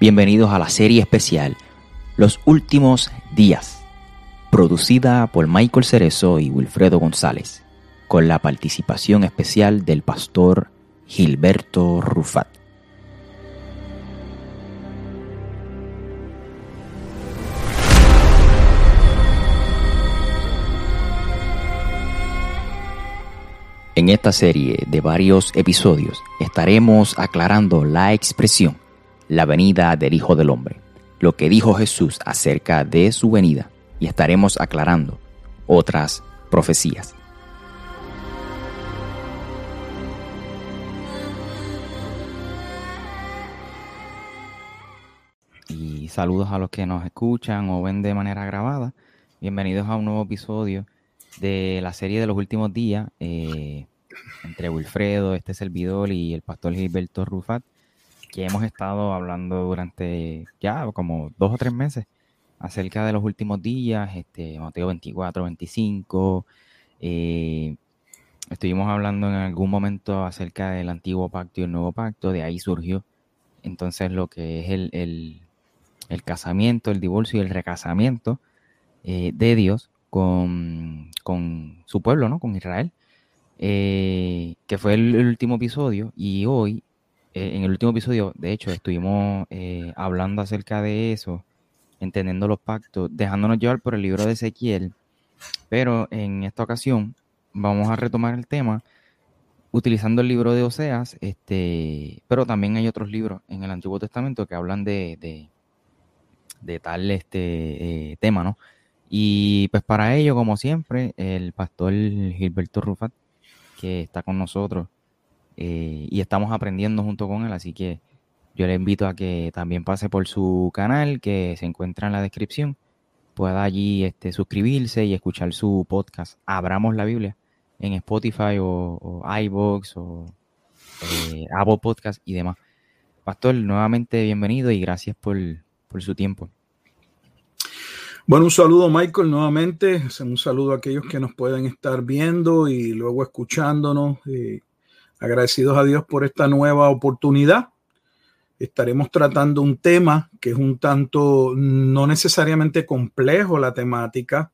Bienvenidos a la serie especial Los Últimos Días, producida por Michael Cerezo y Wilfredo González, con la participación especial del pastor Gilberto Rufat. En esta serie de varios episodios estaremos aclarando la expresión la venida del Hijo del Hombre, lo que dijo Jesús acerca de su venida, y estaremos aclarando otras profecías. Y saludos a los que nos escuchan o ven de manera grabada. Bienvenidos a un nuevo episodio de la serie de los últimos días eh, entre Wilfredo, este servidor y el pastor Gilberto Rufat que hemos estado hablando durante ya como dos o tres meses acerca de los últimos días, este, Mateo 24, 25. Eh, estuvimos hablando en algún momento acerca del antiguo pacto y el nuevo pacto, de ahí surgió entonces lo que es el, el, casamiento, el divorcio y el recasamiento eh, de Dios con, con, su pueblo, ¿no? Con Israel, eh, que fue el, último episodio y hoy eh, en el último episodio, de hecho, estuvimos eh, hablando acerca de eso, entendiendo los pactos, dejándonos llevar por el libro de Ezequiel, pero en esta ocasión vamos a retomar el tema utilizando el libro de Oseas, este, pero también hay otros libros en el Antiguo Testamento que hablan de, de, tal este, eh, tema, ¿no? Y pues para ello, como siempre, el pastor Gilberto Rufat, que está con nosotros, eh, y estamos aprendiendo junto con él, así que yo le invito a que también pase por su canal que se encuentra en la descripción, pueda allí este, suscribirse y escuchar su podcast Abramos la Biblia en Spotify o, iBox o eh, Apple Podcast y demás. Pastor, nuevamente bienvenido y gracias por, su tiempo. Bueno, un saludo Michael nuevamente, un saludo a aquellos que nos pueden estar viendo y luego escuchándonos. Eh, agradecidos a Dios por esta nueva oportunidad. Estaremos tratando un tema que es un tanto no necesariamente complejo la temática,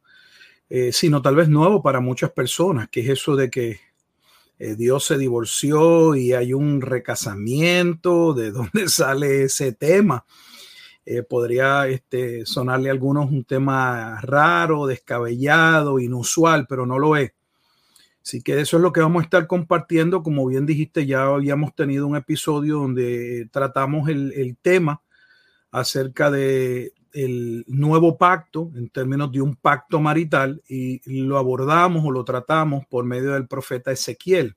eh, sino tal vez nuevo para muchas personas, que es eso de que eh, Dios se divorció y hay un recasamiento, de dónde sale ese tema. Eh, podría este, sonarle a algunos un tema raro, descabellado, inusual, pero no lo es. Así que eso es lo que vamos a estar compartiendo. Como bien dijiste, ya habíamos tenido un episodio donde tratamos el, tema acerca de el nuevo pacto en términos de un pacto marital y lo abordamos o lo tratamos por medio del profeta Ezequiel.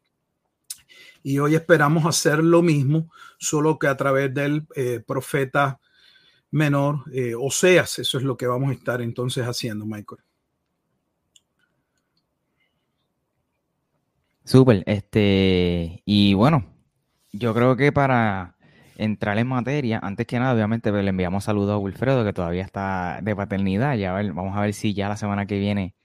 Y hoy esperamos hacer lo mismo, solo que a través del eh, profeta menor, eh, Oseas. Eso es lo que vamos a estar entonces haciendo, Michael. Súper, este, y bueno, yo creo que para entrar en materia, antes que nada, obviamente pues, le enviamos saludos a Wilfredo, que todavía está de paternidad, ya vamos a ver si ya la semana que viene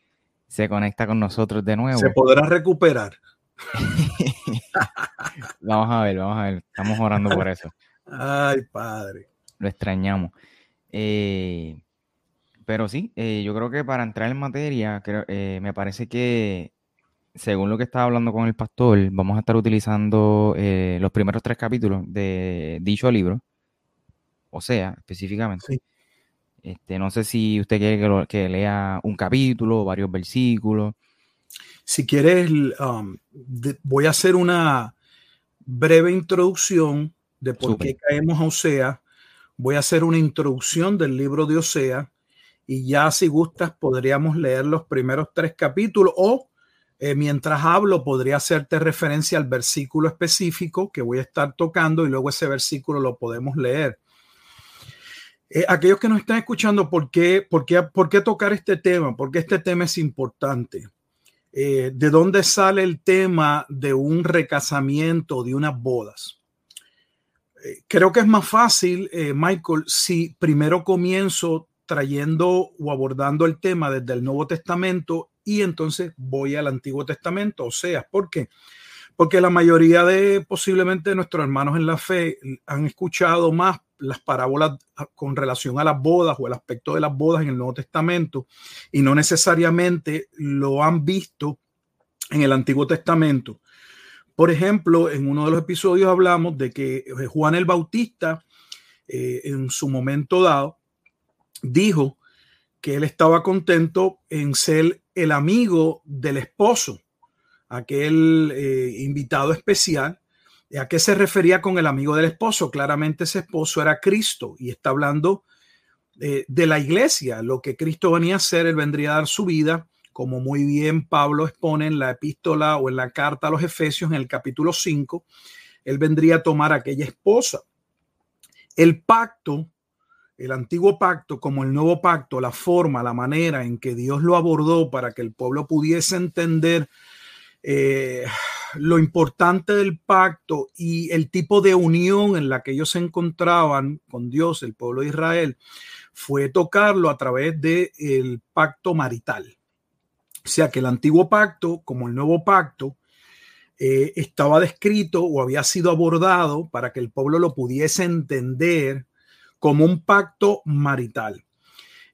se conecta con nosotros de nuevo. Se podrá recuperar. vamos a ver, vamos a ver, estamos orando por eso. Ay, padre. Lo extrañamos. Eh, pero sí, eh, yo creo que para entrar en materia, creo, eh, me parece que según lo que estaba hablando con el pastor, vamos a estar utilizando eh, los primeros tres capítulos de dicho libro, o sea, específicamente. Este, no sé si usted quiere que, lea un capítulo o varios versículos. Si quieres, um, voy a hacer una breve introducción de por qué caemos a Osea. Voy a hacer una introducción del libro de Osea y ya si gustas podríamos leer los primeros tres capítulos o eh, mientras hablo, podría hacerte referencia al versículo específico que voy a estar tocando y luego ese versículo lo podemos leer. Eh, aquellos que nos están escuchando, ¿por qué, por, qué, ¿por qué tocar este tema? Porque este tema es importante. Eh, ¿De dónde sale el tema de un recasamiento, de unas bodas? creo que es más fácil, Michael, si primero comienzo trayendo o abordando el tema desde el Nuevo Testamento y entonces voy al Antiguo Testamento. O sea, ¿por qué? Porque la mayoría de posiblemente nuestros hermanos en la fe han escuchado más las parábolas con relación a las bodas o el aspecto de las bodas en el Nuevo Testamento y no necesariamente lo han visto en el Antiguo Testamento. Por ejemplo, en uno de los episodios hablamos de que Juan el Bautista, eh, en su momento dado, dijo que él estaba contento en ser el amigo del esposo, aquel eh, invitado especial. ¿A qué se refería con el amigo del esposo? Claramente ese esposo era Cristo y está hablando eh, de la iglesia, lo que Cristo venía a hacer, él vendría a dar su vida como muy bien Pablo expone en la epístola o en la carta a los Efesios en el capítulo 5, él vendría a tomar aquella esposa. El pacto, el antiguo pacto como el nuevo pacto, la forma, la manera en que Dios lo abordó para que el pueblo pudiese entender eh, lo importante del pacto y el tipo de unión en la que ellos se encontraban con Dios, el pueblo de Israel, fue tocarlo a través del el pacto marital. O sea que el antiguo pacto, como el nuevo pacto, eh, estaba descrito o había sido abordado para que el pueblo lo pudiese entender como un pacto marital.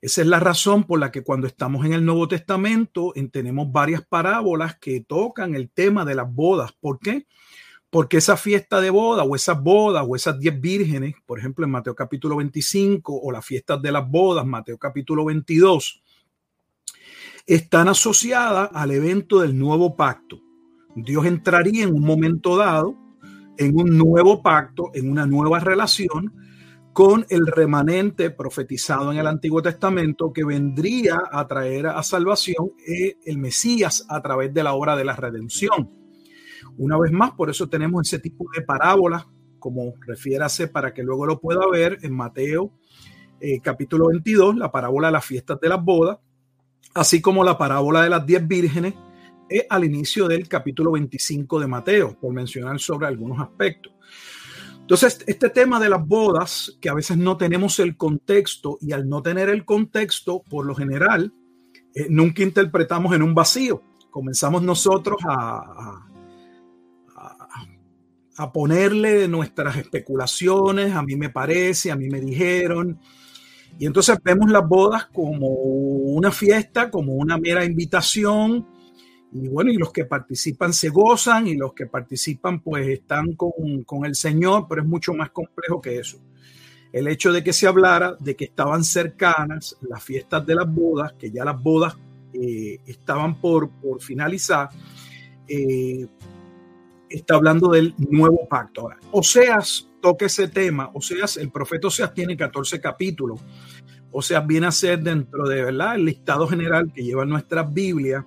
Esa es la razón por la que cuando estamos en el Nuevo Testamento tenemos varias parábolas que tocan el tema de las bodas. ¿Por qué? Porque esa fiesta de boda o esas bodas o esas diez vírgenes, por ejemplo en Mateo capítulo 25 o las fiestas de las bodas, Mateo capítulo 22, están asociadas al evento del nuevo pacto. Dios entraría en un momento dado en un nuevo pacto, en una nueva relación con el remanente profetizado en el Antiguo Testamento que vendría a traer a salvación eh, el Mesías a través de la obra de la redención. Una vez más, por eso tenemos ese tipo de parábolas, como refiérase para que luego lo pueda ver en Mateo eh, capítulo 22, la parábola de las fiestas de las bodas, así como la parábola de las diez vírgenes es al inicio del capítulo 25 de Mateo, por mencionar sobre algunos aspectos. Entonces, este tema de las bodas, que a veces no tenemos el contexto y al no tener el contexto, por lo general, eh, nunca interpretamos en un vacío. Comenzamos nosotros a, a, a ponerle nuestras especulaciones, a mí me parece, a mí me dijeron, y entonces vemos las bodas como una fiesta, como una mera invitación. Y bueno, y los que participan se gozan y los que participan pues están con, el Señor, pero es mucho más complejo que eso. El hecho de que se hablara de que estaban cercanas las fiestas de las bodas, que ya las bodas eh, estaban por, por finalizar, eh, está hablando del nuevo pacto. Ahora, Oseas toca ese tema, Oseas, el profeta Oseas tiene 14 capítulos o sea, viene a ser dentro de ¿verdad? el listado general que lleva nuestra Biblia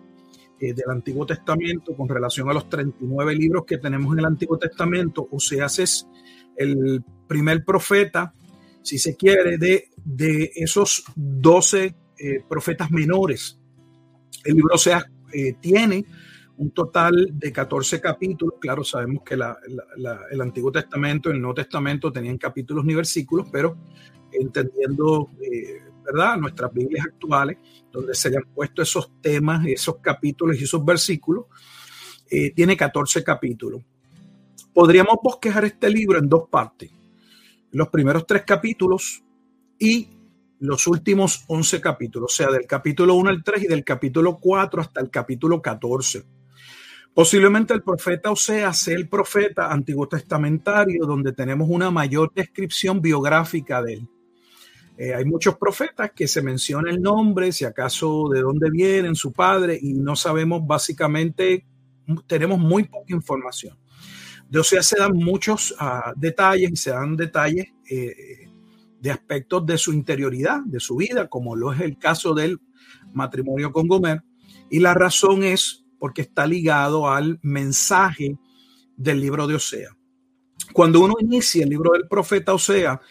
eh, del Antiguo Testamento con relación a los 39 libros que tenemos en el Antiguo Testamento. O sea, es el primer profeta, si se quiere, de, de esos 12 eh, profetas menores. El libro Oseas eh, tiene un total de 14 capítulos. Claro, sabemos que el Antiguo Testamento, el Nuevo Testamento tenían capítulos ni versículos, pero entendiendo, eh, ¿verdad?, nuestras Biblias actuales, donde se hayan puesto esos temas, esos capítulos y esos versículos, eh, tiene 14 capítulos. Podríamos bosquejar este libro en dos partes. Los primeros tres capítulos y los últimos 11 capítulos, o sea, del capítulo 1 al 3 y del capítulo 4 hasta el capítulo 14. Posiblemente el profeta Osea sea el profeta antiguo testamentario donde tenemos una mayor descripción biográfica de él. Eh, hay muchos profetas que se menciona el nombre, si acaso de dónde vienen, su padre, y no sabemos básicamente, tenemos muy poca información. De Osea se dan muchos uh, detalles y se dan detalles eh, de aspectos de su interioridad, de su vida, como lo es el caso del matrimonio con Gomer. Y la razón es porque está ligado al mensaje del libro de Osea. Cuando uno inicia el libro del profeta Osea,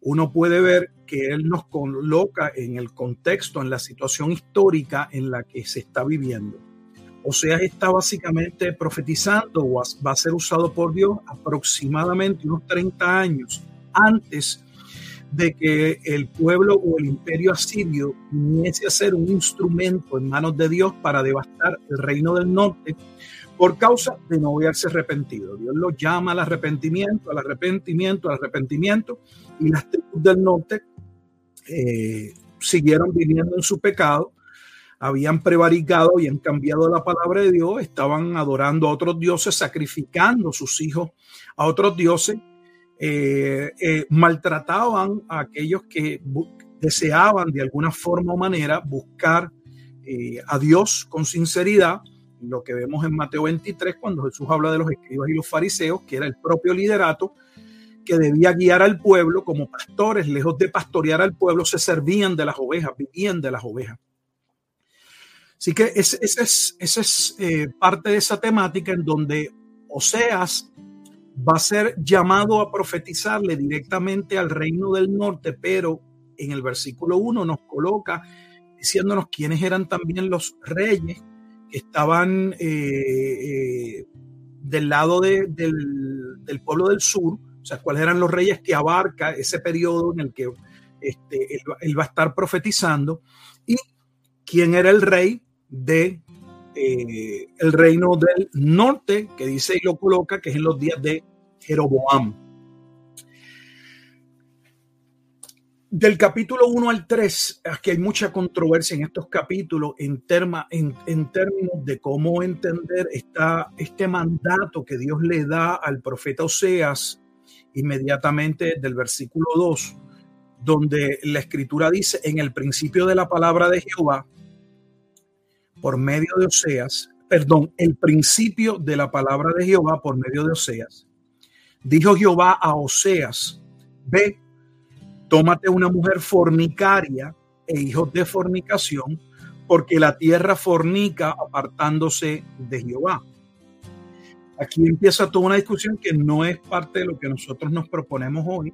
uno puede ver que él nos coloca en el contexto, en la situación histórica en la que se está viviendo. O sea, está básicamente profetizando o va a ser usado por Dios aproximadamente unos 30 años antes de que el pueblo o el imperio asirio viniese a ser un instrumento en manos de Dios para devastar el reino del norte, por causa de no haberse arrepentido. Dios los llama al arrepentimiento, al arrepentimiento, al arrepentimiento, y las tribus del norte eh, siguieron viviendo en su pecado, habían prevaricado, habían cambiado la palabra de Dios, estaban adorando a otros dioses, sacrificando sus hijos a otros dioses, eh, eh, maltrataban a aquellos que deseaban de alguna forma o manera buscar a Dios con sinceridad. Lo que vemos en Mateo 23 cuando Jesús habla de los escribas y los fariseos, que era el propio liderato que debía guiar al pueblo como pastores, lejos de pastorear al pueblo, se servían de las ovejas, vivían de las ovejas. Así que esa es, ese es eh, parte de esa temática en donde Oseas va a ser llamado a profetizarle directamente al reino del norte, pero en el versículo 1 nos coloca diciéndonos quiénes eran también los reyes estaban eh, eh, del lado del, pueblo del sur, o sea, cuáles eran los reyes que abarca ese periodo en el que este, él, va a estar profetizando, y quién era el rey de eh, el reino del norte, que dice y lo coloca, que es en los días de Jeroboam. Del capítulo 1 al 3, aquí hay mucha controversia en estos capítulos en, en, términos de cómo entender esta, este mandato que Dios le da al profeta Oseas inmediatamente del versículo 2, donde la escritura dice, en el principio de la palabra de Jehová, por medio de Oseas, perdón, el principio de la palabra de Jehová por medio de Oseas, dijo Jehová a Oseas, ve, tómate una mujer fornicaria e hijos de fornicación, porque la tierra fornica apartándose de Jehová. Aquí empieza toda una discusión que no es parte de lo que nosotros nos proponemos hoy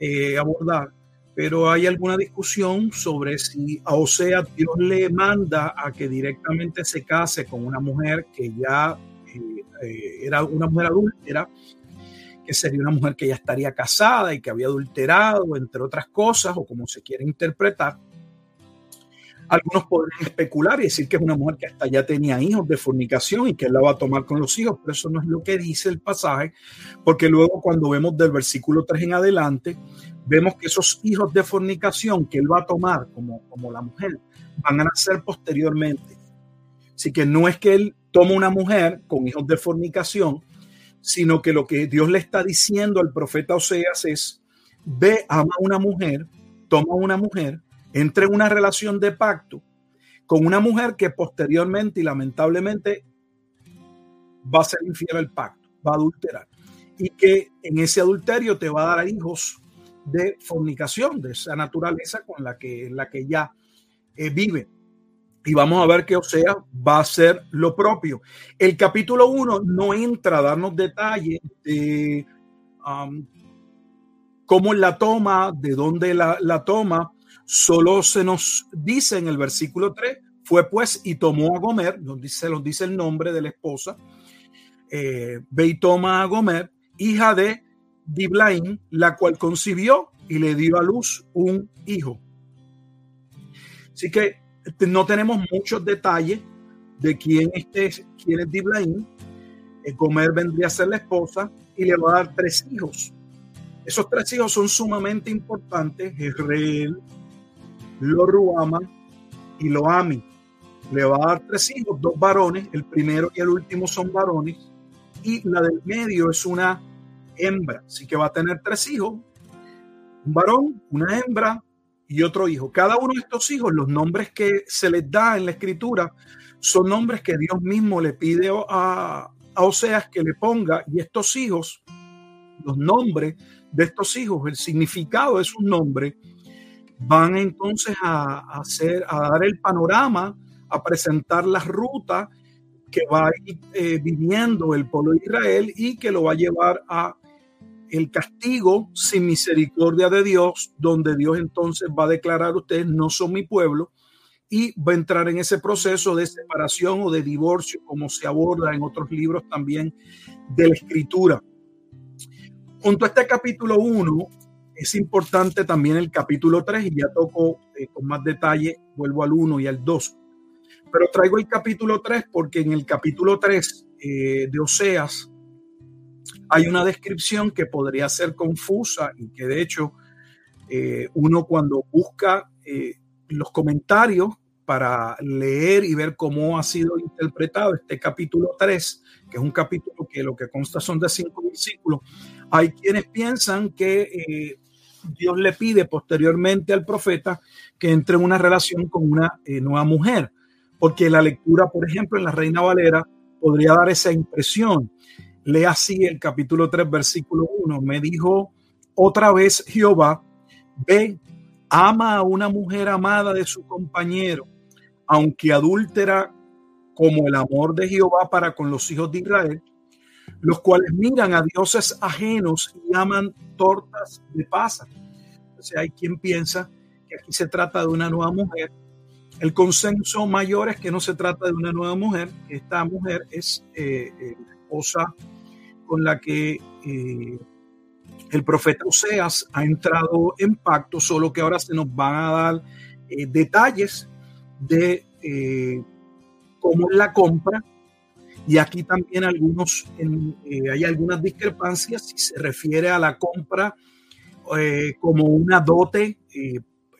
eh, abordar, pero hay alguna discusión sobre si a Osea Dios le manda a que directamente se case con una mujer que ya eh, eh, era una mujer adúltera que sería una mujer que ya estaría casada y que había adulterado, entre otras cosas, o como se quiere interpretar. Algunos podrían especular y decir que es una mujer que hasta ya tenía hijos de fornicación y que él la va a tomar con los hijos, pero eso no es lo que dice el pasaje, porque luego cuando vemos del versículo 3 en adelante, vemos que esos hijos de fornicación que él va a tomar como, como la mujer van a nacer posteriormente. Así que no es que él toma una mujer con hijos de fornicación, sino que lo que Dios le está diciendo al profeta Oseas es, ve, ama a una mujer, toma una mujer, entre en una relación de pacto con una mujer que posteriormente y lamentablemente va a ser infiel al pacto, va a adulterar. Y que en ese adulterio te va a dar hijos de fornicación, de esa naturaleza con la que, la que ya eh, vive y vamos a ver que Osea va a hacer lo propio. El capítulo 1 no entra a darnos detalles de um, cómo la toma, de dónde la, toma, solo se nos dice en el versículo 3, fue pues y tomó a Gomer, se nos dice el nombre de la esposa, eh, ve y toma a Gomer, hija de Diblaim, la cual concibió y le dio a luz un hijo. Así que no tenemos muchos detalles de quién, este, quién es Diblaim. Gomer eh, vendría a ser la esposa y le va a dar tres hijos. Esos tres hijos son sumamente importantes. Israel, lo Ruama y lo Ami. Le va a dar tres hijos, dos varones. El primero y el último son varones. Y la del medio es una hembra. Así que va a tener tres hijos. Un varón, una hembra y otro hijo. Cada uno de estos hijos, los nombres que se les da en la escritura, son nombres que Dios mismo le pide a, a Oseas que le ponga. Y estos hijos, los nombres de estos hijos, el significado de sus nombres, van entonces a, hacer, a dar el panorama, a presentar las rutas que va a eh, viviendo el pueblo de Israel y que lo va a llevar a el castigo sin misericordia de Dios, donde Dios entonces va a declarar ustedes no son mi pueblo y va a entrar en ese proceso de separación o de divorcio, como se aborda en otros libros también de la escritura. Junto a este capítulo 1, es importante también el capítulo 3, y ya toco eh, con más detalle, vuelvo al 1 y al 2. Pero traigo el capítulo 3 porque en el capítulo 3 eh, de Oseas hay una descripción que podría ser confusa y que de hecho eh, uno cuando busca eh, los comentarios para leer y ver cómo ha sido interpretado este capítulo 3, que es un capítulo que lo que consta son de cinco versículos, hay quienes piensan que Dios le pide posteriormente al profeta que entre en una relación con una nueva mujer, porque la lectura, por ejemplo, en la Reina Valera podría dar esa impresión. Lea así el capítulo 3, versículo 1. Me dijo otra vez Jehová, ve, ama a una mujer amada de su compañero, aunque adúltera como el amor de Jehová para con los hijos de Israel, los cuales miran a dioses ajenos y aman tortas de pasa. O sea, hay quien piensa que aquí se trata de una nueva mujer el consenso mayor es que no se trata de una nueva mujer, esta mujer es eh, eh, la esposa con la que eh, el profeta Oseas ha entrado en pacto, solo que ahora se nos van a dar detalles de cómo es la compra. Y aquí también algunos, hay algunas discrepancias si se refiere a la compra como una dote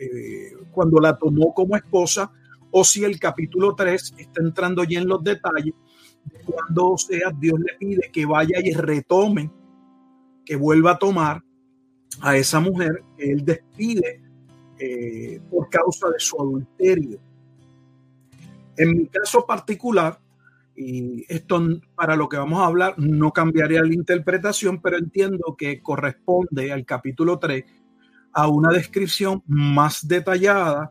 eh, cuando la tomó como esposa, o si el capítulo 3 está entrando ya en los detalles de cuando sea Dios le pide que vaya y retome, que vuelva a tomar a esa mujer que él despide eh, por causa de su adulterio. En mi caso particular, y esto para lo que vamos a hablar no cambiaría la interpretación, pero entiendo que corresponde al capítulo 3 a una descripción más detallada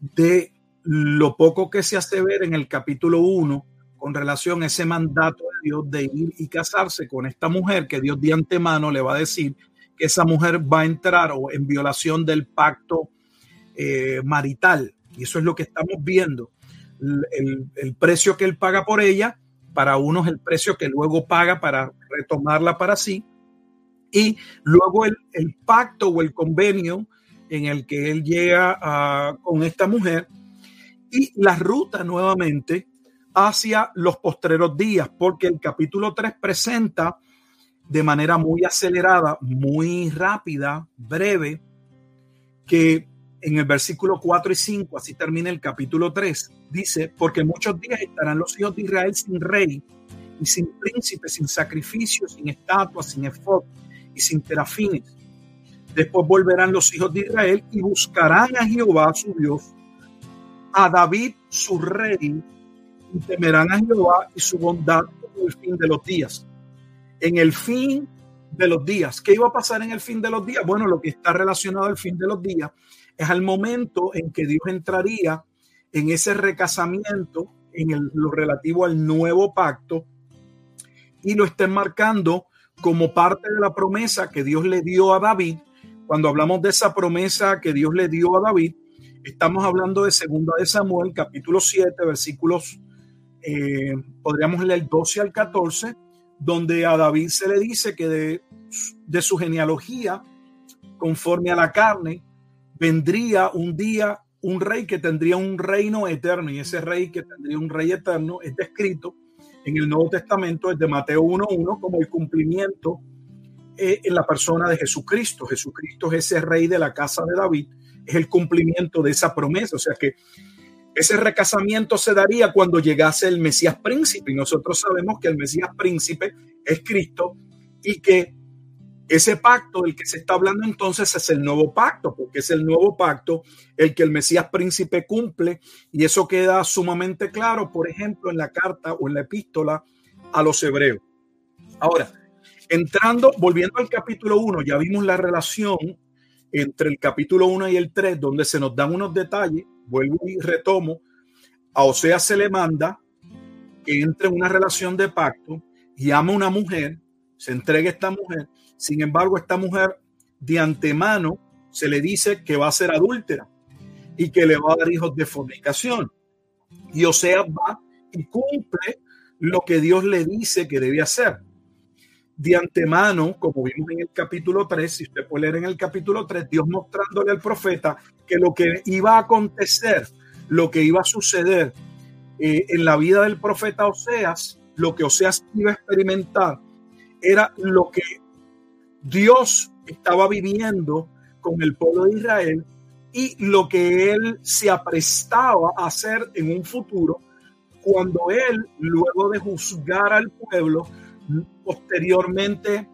de lo poco que se hace ver en el capítulo 1 con relación a ese mandato de Dios de ir y casarse con esta mujer que Dios de antemano le va a decir que esa mujer va a entrar o en violación del pacto eh, marital. Y eso es lo que estamos viendo. El, precio que él paga por ella, para unos el precio que luego paga para retomarla para sí, y luego el, pacto o el convenio en el que él llega con esta mujer y la ruta nuevamente hacia los postreros días, porque el capítulo 3 presenta de manera muy acelerada, muy rápida, breve, que en el versículo 4 y 5, así termina el capítulo 3, dice, porque muchos días estarán los hijos de Israel sin rey y sin príncipe, sin sacrificio, sin estatua, sin efod, y sin terafines. Después volverán los hijos de Israel y buscarán a Jehová su Dios, a David su rey, y temerán a Jehová y su bondad en el fin de los días. En el fin de los días. ¿Qué iba a pasar en el fin de los días? Bueno, lo que está relacionado al fin de los días es al momento en que Dios entraría en ese recasamiento, en lo relativo al nuevo pacto, y lo está marcando como parte de la promesa que Dios le dio a David. Cuando hablamos de esa promesa que Dios le dio a David, estamos hablando de segunda de Samuel, capítulo 7, versículos, eh, podríamos leer el 12 al 14, donde a David se le dice que de, de su genealogía, conforme a la carne, vendría un día un rey que tendría un reino eterno y ese rey que tendría un rey eterno es descrito en el Nuevo Testamento es de Mateo 1.1 como el cumplimiento eh, en la persona de Jesucristo. Jesucristo es ese rey de la casa de David, es el cumplimiento de esa promesa. O sea que ese recasamiento se daría cuando llegase el Mesías príncipe. Y nosotros sabemos que el Mesías príncipe es Cristo y que ese pacto del que se está hablando entonces es el nuevo pacto, porque es el nuevo pacto el que el Mesías príncipe cumple y eso queda sumamente claro, por ejemplo, en la carta o en la epístola a los hebreos. Ahora, entrando, volviendo al capítulo 1, ya vimos la relación entre el capítulo 1 y el 3, donde se nos dan unos detalles, vuelvo y retomo, a Osea se le manda que entre en una relación de pacto y ama a una mujer, se entregue esta mujer, sin embargo, esta mujer de antemano se le dice que va a ser adúltera y que le va a dar hijos de fornicación. Y Osea va y cumple lo que Dios le dice que debe hacer. De antemano, como vimos en el capítulo 3, si usted puede leer en el capítulo 3, Dios mostrándole al profeta que lo que iba a acontecer, lo que iba a suceder eh, en la vida del profeta Oseas, lo que Oseas iba a experimentar era lo que Dios estaba viviendo con el pueblo de Israel y lo que él se aprestaba a hacer en un futuro cuando él, luego de juzgar al pueblo, posteriormente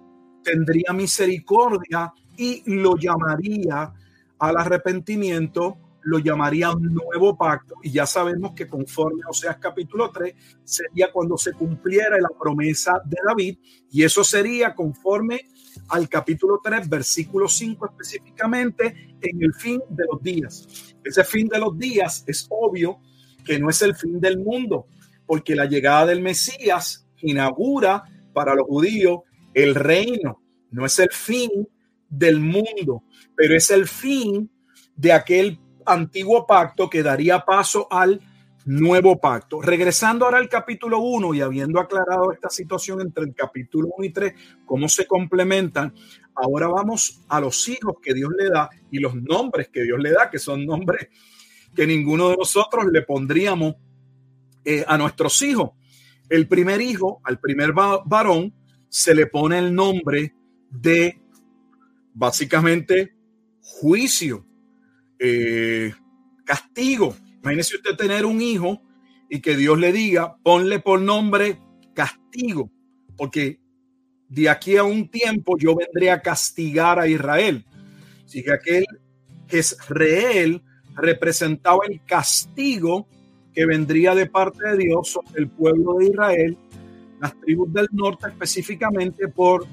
tendría misericordia y lo llamaría al arrepentimiento, lo llamaría nuevo pacto. Y ya sabemos que conforme Oseas capítulo 3 sería cuando se cumpliera la promesa de David. Y eso sería conforme al capítulo 3, versículo 5 específicamente, en el fin de los días. Ese fin de los días es obvio que no es el fin del mundo, porque la llegada del Mesías inaugura para los judíos el reino. No es el fin del mundo, pero es el fin de aquel antiguo pacto que daría paso al nuevo pacto. Regresando ahora al capítulo 1 y habiendo aclarado esta situación entre el capítulo 1 y 3, cómo se complementan, ahora vamos a los hijos que Dios le da y los nombres que Dios le da, que son nombres que ninguno de nosotros le pondríamos eh, a nuestros hijos. El primer hijo, al primer varón, se le pone el nombre de básicamente juicio, eh, castigo. Imagínese usted tener un hijo y que Dios le diga, ponle por nombre castigo, porque de aquí a un tiempo yo vendré a castigar a Israel. Así que aquel Jezreel representaba el castigo que vendría de parte de Dios sobre el pueblo de Israel, las tribus del norte específicamente por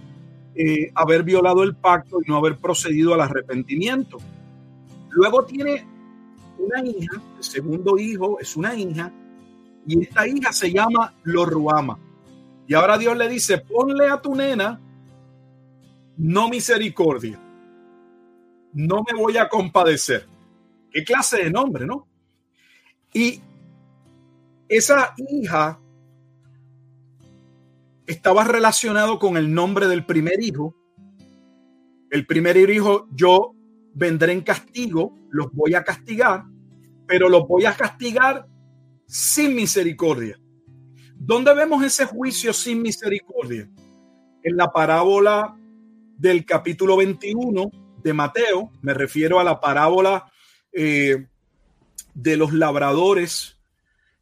eh, haber violado el pacto y no haber procedido al arrepentimiento. Luego tiene una hija, el segundo hijo es una hija, y esta hija se llama Loruama. Y ahora Dios le dice, ponle a tu nena no misericordia, no me voy a compadecer. ¿Qué clase de nombre, no? Y esa hija estaba relacionado con el nombre del primer hijo. El primer hijo, yo vendré en castigo, los voy a castigar, pero los voy a castigar sin misericordia. ¿Dónde vemos ese juicio sin misericordia? En la parábola del capítulo 21 de Mateo, me refiero a la parábola eh, de los labradores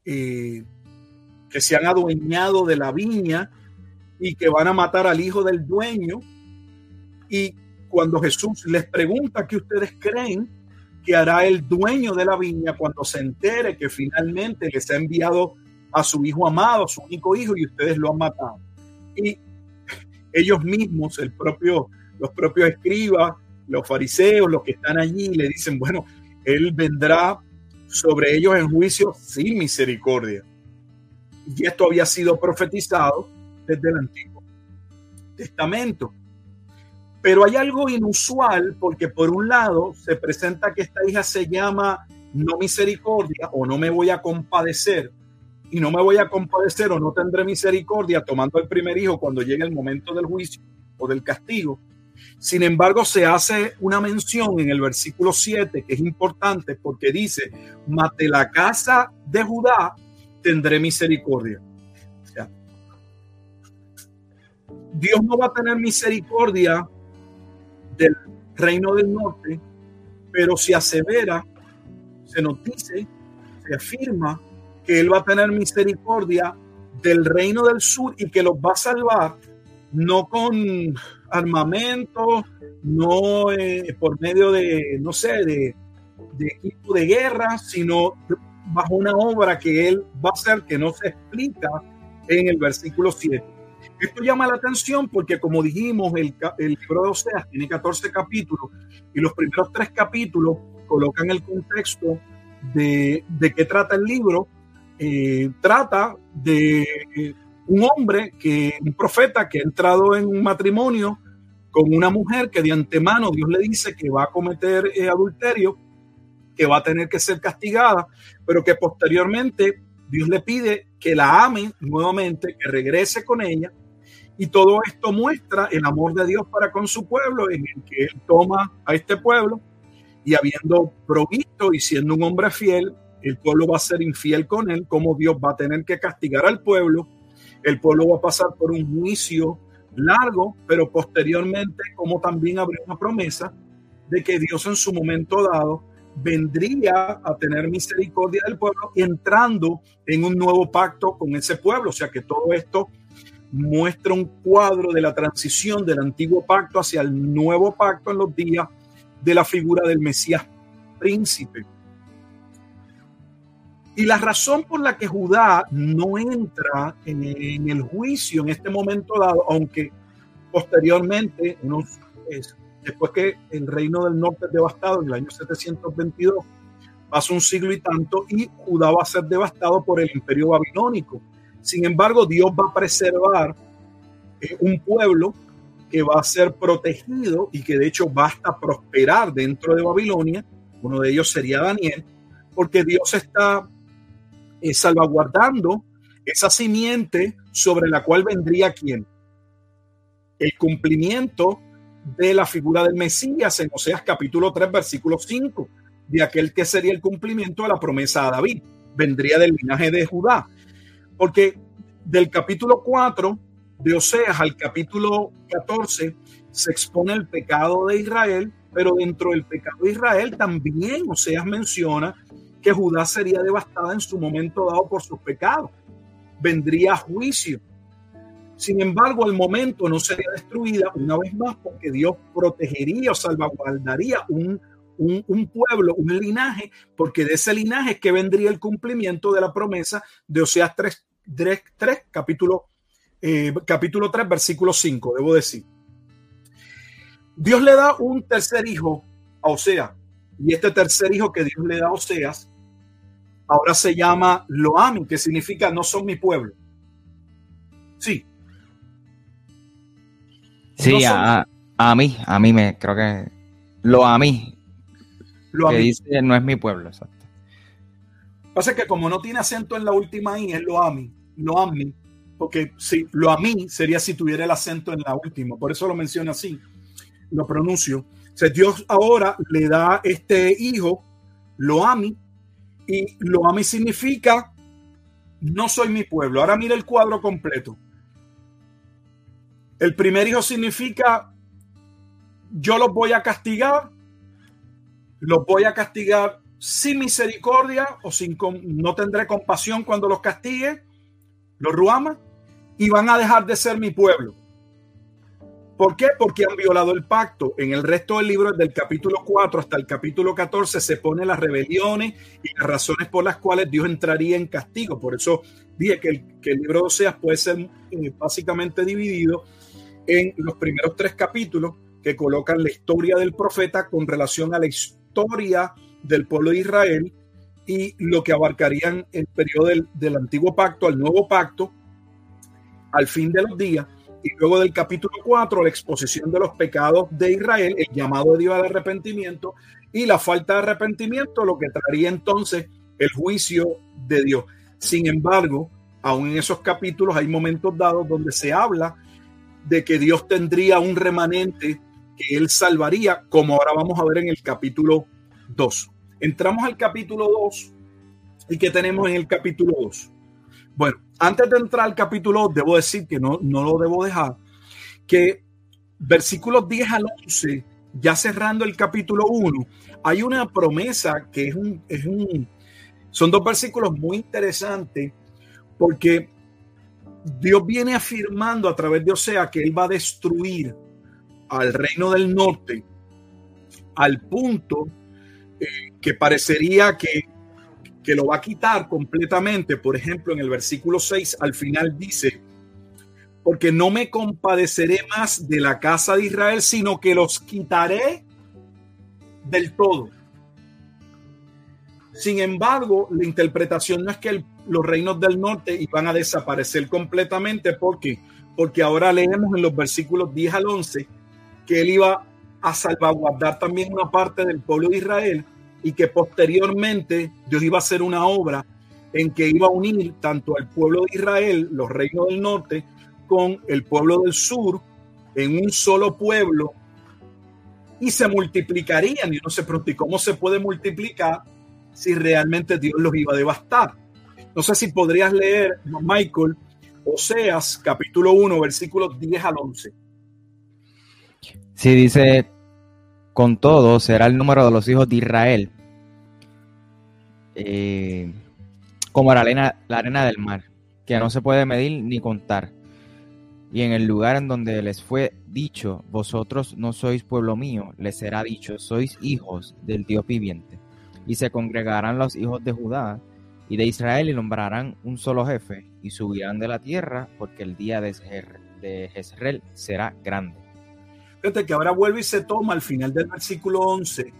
eh, que se han adueñado de la viña y que van a matar al hijo del dueño. Y cuando Jesús les pregunta qué ustedes creen que hará el dueño de la viña cuando se entere que finalmente les ha enviado a su hijo amado, su único hijo, y ustedes lo han matado. Y ellos mismos, el propio, los propios escribas, los fariseos, los que están allí, le dicen, bueno, él vendrá sobre ellos en juicio sin misericordia. Y esto había sido profetizado desde el Antiguo Testamento. Pero hay algo inusual porque por un lado se presenta que esta hija se llama no misericordia o no me voy a compadecer y no me voy a compadecer o no tendré misericordia tomando el primer hijo cuando llegue el momento del juicio o del castigo. Sin embargo, se hace una mención en el versículo 7 que es importante porque dice, mate la casa de Judá, tendré misericordia. Dios no va a tener misericordia del reino del norte, pero se asevera, se nos dice, se afirma que Él va a tener misericordia del reino del sur y que los va a salvar no con armamento, no eh, por medio de, no sé, de, de equipo de guerra, sino bajo una obra que él va a hacer que no se explica en el versículo 7. Esto llama la atención porque, como dijimos, el, el libro de Oseas tiene 14 capítulos y los primeros tres capítulos colocan el contexto de, de qué trata el libro. Eh, trata de un hombre, que, un profeta que ha entrado en un matrimonio con una mujer que de antemano Dios le dice que va a cometer eh, adulterio, que va a tener que ser castigada, pero que posteriormente Dios le pide que la ame nuevamente, que regrese con ella. Y todo esto muestra el amor de Dios para con su pueblo, en el que Él toma a este pueblo y habiendo provisto y siendo un hombre fiel, el pueblo va a ser infiel con Él, como Dios va a tener que castigar al pueblo el pueblo va a pasar por un juicio largo, pero posteriormente, como también habría una promesa de que Dios en su momento dado vendría a tener misericordia del pueblo entrando en un nuevo pacto con ese pueblo. O sea que todo esto muestra un cuadro de la transición del antiguo pacto hacia el nuevo pacto en los días de la figura del Mesías príncipe. Y la razón por la que Judá no entra en, el juicio en este momento dado, aunque posteriormente, después que el reino del norte es devastado en el año 722, pasa un siglo y tanto y Judá va a ser devastado por el imperio babilónico. Sin embargo, Dios va a preservar eh, un pueblo que va a ser protegido y que de hecho va a prosperar dentro de Babilonia. Uno de ellos sería Daniel, porque Dios está eh, salvaguardando esa simiente sobre la cual vendría quién? El cumplimiento de la figura del Mesías en Oseas capítulo 3, versículo 5, de aquel que sería el cumplimiento de la promesa a David, vendría del linaje de Judá. Porque del capítulo 4 de Oseas al capítulo 14 se expone el pecado de Israel, pero dentro del pecado de Israel también Oseas menciona que Judá sería devastada en su momento dado por sus pecados. Vendría a juicio. Sin embargo, al momento no sería destruida una vez más porque Dios protegería o salvaguardaría un, un, pueblo, un linaje, porque de ese linaje es que vendría el cumplimiento de la promesa de Oseas 3, 3, capítulo, eh, capítulo 3, versículo 5, debo decir. Dios le da un tercer hijo a Oseas, y este tercer hijo que Dios le da a Oseas, ahora se llama Loami, que significa no son mi pueblo. Sí. Sí, a, mí, a mí me creo que lo a mí. Lo que dice no es mi pueblo, exacto. Pasa que como no tiene acento en la última i, es lo a mí, lo a mí, porque si lo a mí sería si tuviera el acento en la última, por eso lo menciono así, lo pronuncio. Dios ahora le da este hijo, lo a mí, y lo a mí significa no soy mi pueblo. Ahora mira el cuadro completo. El primer hijo significa yo los voy a castigar, los voy a castigar sin misericordia o sin no tendré compasión cuando los castigue, los ruama, y van a dejar de ser mi pueblo. ¿Por qué? Porque han violado el pacto. En el resto del libro, del capítulo 4 hasta el capítulo 14, se ponen las rebeliones y las razones por las cuales Dios entraría en castigo. Por eso dije que el, libro de Oseas puede ser eh, básicamente dividido en los primeros tres capítulos que colocan la historia del profeta con relación a la historia del pueblo de Israel y lo que abarcarían el periodo del, del antiguo pacto al nuevo pacto al fin de los días y luego del capítulo 4, la exposición de los pecados de Israel, el llamado de Dios al arrepentimiento y la falta de arrepentimiento, lo que traería entonces el juicio de Dios. Sin embargo, aún en esos capítulos hay momentos dados donde se habla de que Dios tendría un remanente que él salvaría, como ahora vamos a ver en el capítulo 2. Entramos al capítulo 2 y ¿qué tenemos en el capítulo 2? Bueno, antes de entrar al capítulo, debo decir que no, no lo debo dejar, que versículos 10 al 11, ya cerrando el capítulo 1, hay una promesa que es un, es un, son dos versículos muy interesantes porque Dios viene afirmando a través de Osea que Él va a destruir al reino del norte al punto eh, que parecería que que lo va a quitar completamente. Por ejemplo, en el versículo 6 al final dice, porque no me compadeceré más de la casa de Israel, sino que los quitaré del todo. Sin embargo, la interpretación no es que los reinos del norte iban a desaparecer completamente, porque porque ahora leemos en los versículos 10 al 11 que él iba a salvaguardar también una parte del pueblo de Israel y que posteriormente Dios iba a hacer una obra en que iba a unir tanto al pueblo de Israel, los reinos del norte, con el pueblo del sur en un solo pueblo y se multiplicarían. Y no se pregunta, ¿cómo se puede multiplicar si realmente Dios los iba a devastar? No sé si podrías leer, Michael, Oseas capítulo 1, versículos 10 al 11. Sí, dice, con todo será el número de los hijos de Israel eh, como la arena, la arena del mar, que no se puede medir ni contar. Y en el lugar en donde les fue dicho, vosotros no sois pueblo mío, les será dicho, sois hijos del Dios viviente. Y se congregarán los hijos de Judá y de Israel y nombrarán un solo jefe y subirán de la tierra porque el día de Jezreel será grande. Que ahora vuelve y se toma al final del versículo 11.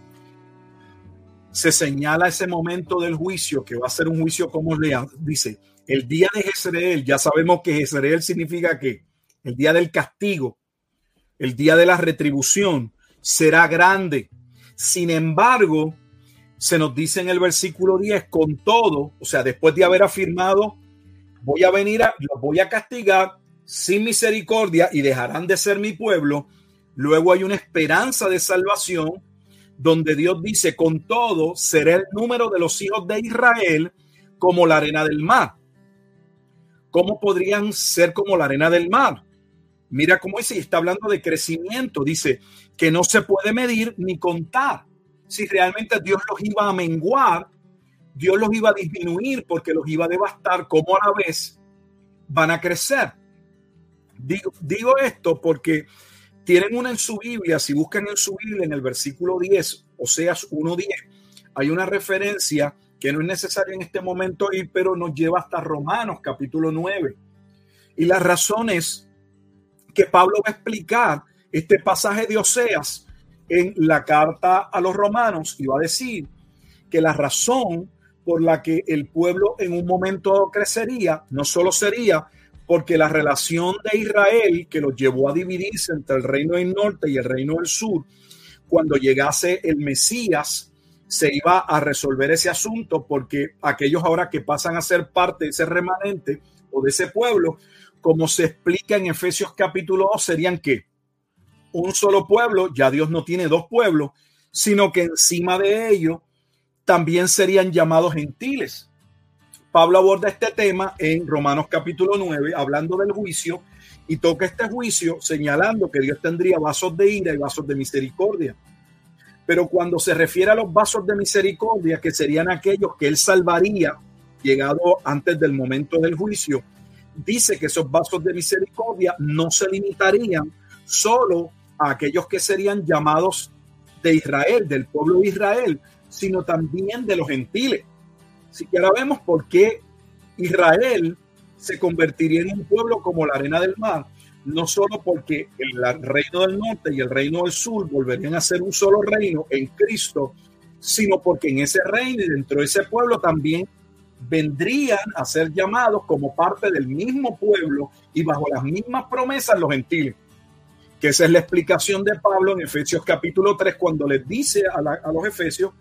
Se señala ese momento del juicio, que va a ser un juicio como lea, dice, el día de Jezreel, ya sabemos que Jezreel significa que el día del castigo, el día de la retribución, será grande. Sin embargo, se nos dice en el versículo 10, con todo, o sea, después de haber afirmado, voy a venir, a, los voy a castigar sin misericordia y dejarán de ser mi pueblo. Luego hay una esperanza de salvación donde Dios dice, con todo, será el número de los hijos de Israel como la arena del mar. ¿Cómo podrían ser como la arena del mar? Mira cómo dice, está hablando de crecimiento, dice que no se puede medir ni contar si realmente Dios los iba a menguar, Dios los iba a disminuir porque los iba a devastar, como a la vez van a crecer. Digo, digo esto porque tienen una en su Biblia, si buscan en su Biblia en el versículo 10, Oseas 1.10, hay una referencia que no es necesaria en este momento ir, pero nos lleva hasta Romanos capítulo 9. Y la razón es que Pablo va a explicar este pasaje de Oseas en la carta a los romanos y va a decir que la razón por la que el pueblo en un momento crecería no solo sería porque la relación de Israel que los llevó a dividirse entre el reino del norte y el reino del sur, cuando llegase el Mesías, se iba a resolver ese asunto porque aquellos ahora que pasan a ser parte de ese remanente o de ese pueblo, como se explica en Efesios capítulo 2, serían que un solo pueblo, ya Dios no tiene dos pueblos, sino que encima de ello también serían llamados gentiles. Pablo aborda este tema en Romanos capítulo 9, hablando del juicio, y toca este juicio señalando que Dios tendría vasos de ira y vasos de misericordia. Pero cuando se refiere a los vasos de misericordia, que serían aquellos que él salvaría llegado antes del momento del juicio, dice que esos vasos de misericordia no se limitarían solo a aquellos que serían llamados de Israel, del pueblo de Israel, sino también de los gentiles. Así que ahora vemos por qué Israel se convertiría en un pueblo como la arena del mar, no solo porque el reino del norte y el reino del sur volverían a ser un solo reino en Cristo, sino porque en ese reino y dentro de ese pueblo también vendrían a ser llamados como parte del mismo pueblo y bajo las mismas promesas los gentiles. Que esa es la explicación de Pablo en Efesios capítulo 3, cuando les dice a, los Efesios,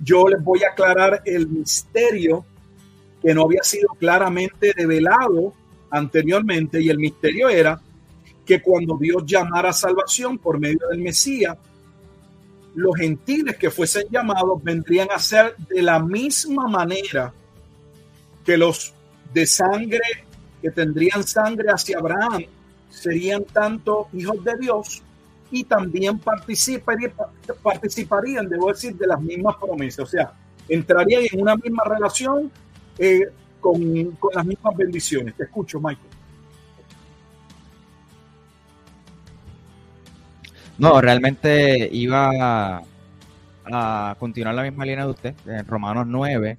yo les voy a aclarar el misterio que no había sido claramente revelado anteriormente, y el misterio era que cuando Dios llamara a salvación por medio del Mesías, los gentiles que fuesen llamados vendrían a ser de la misma manera que los de sangre, que tendrían sangre hacia Abraham, serían tanto hijos de Dios y también participarían, participarían, debo decir, de las mismas promesas. O sea, entrarían en una misma relación eh, con, con, las mismas bendiciones. Te escucho, Michael. No, realmente iba a, continuar la misma línea de usted. En Romanos 9,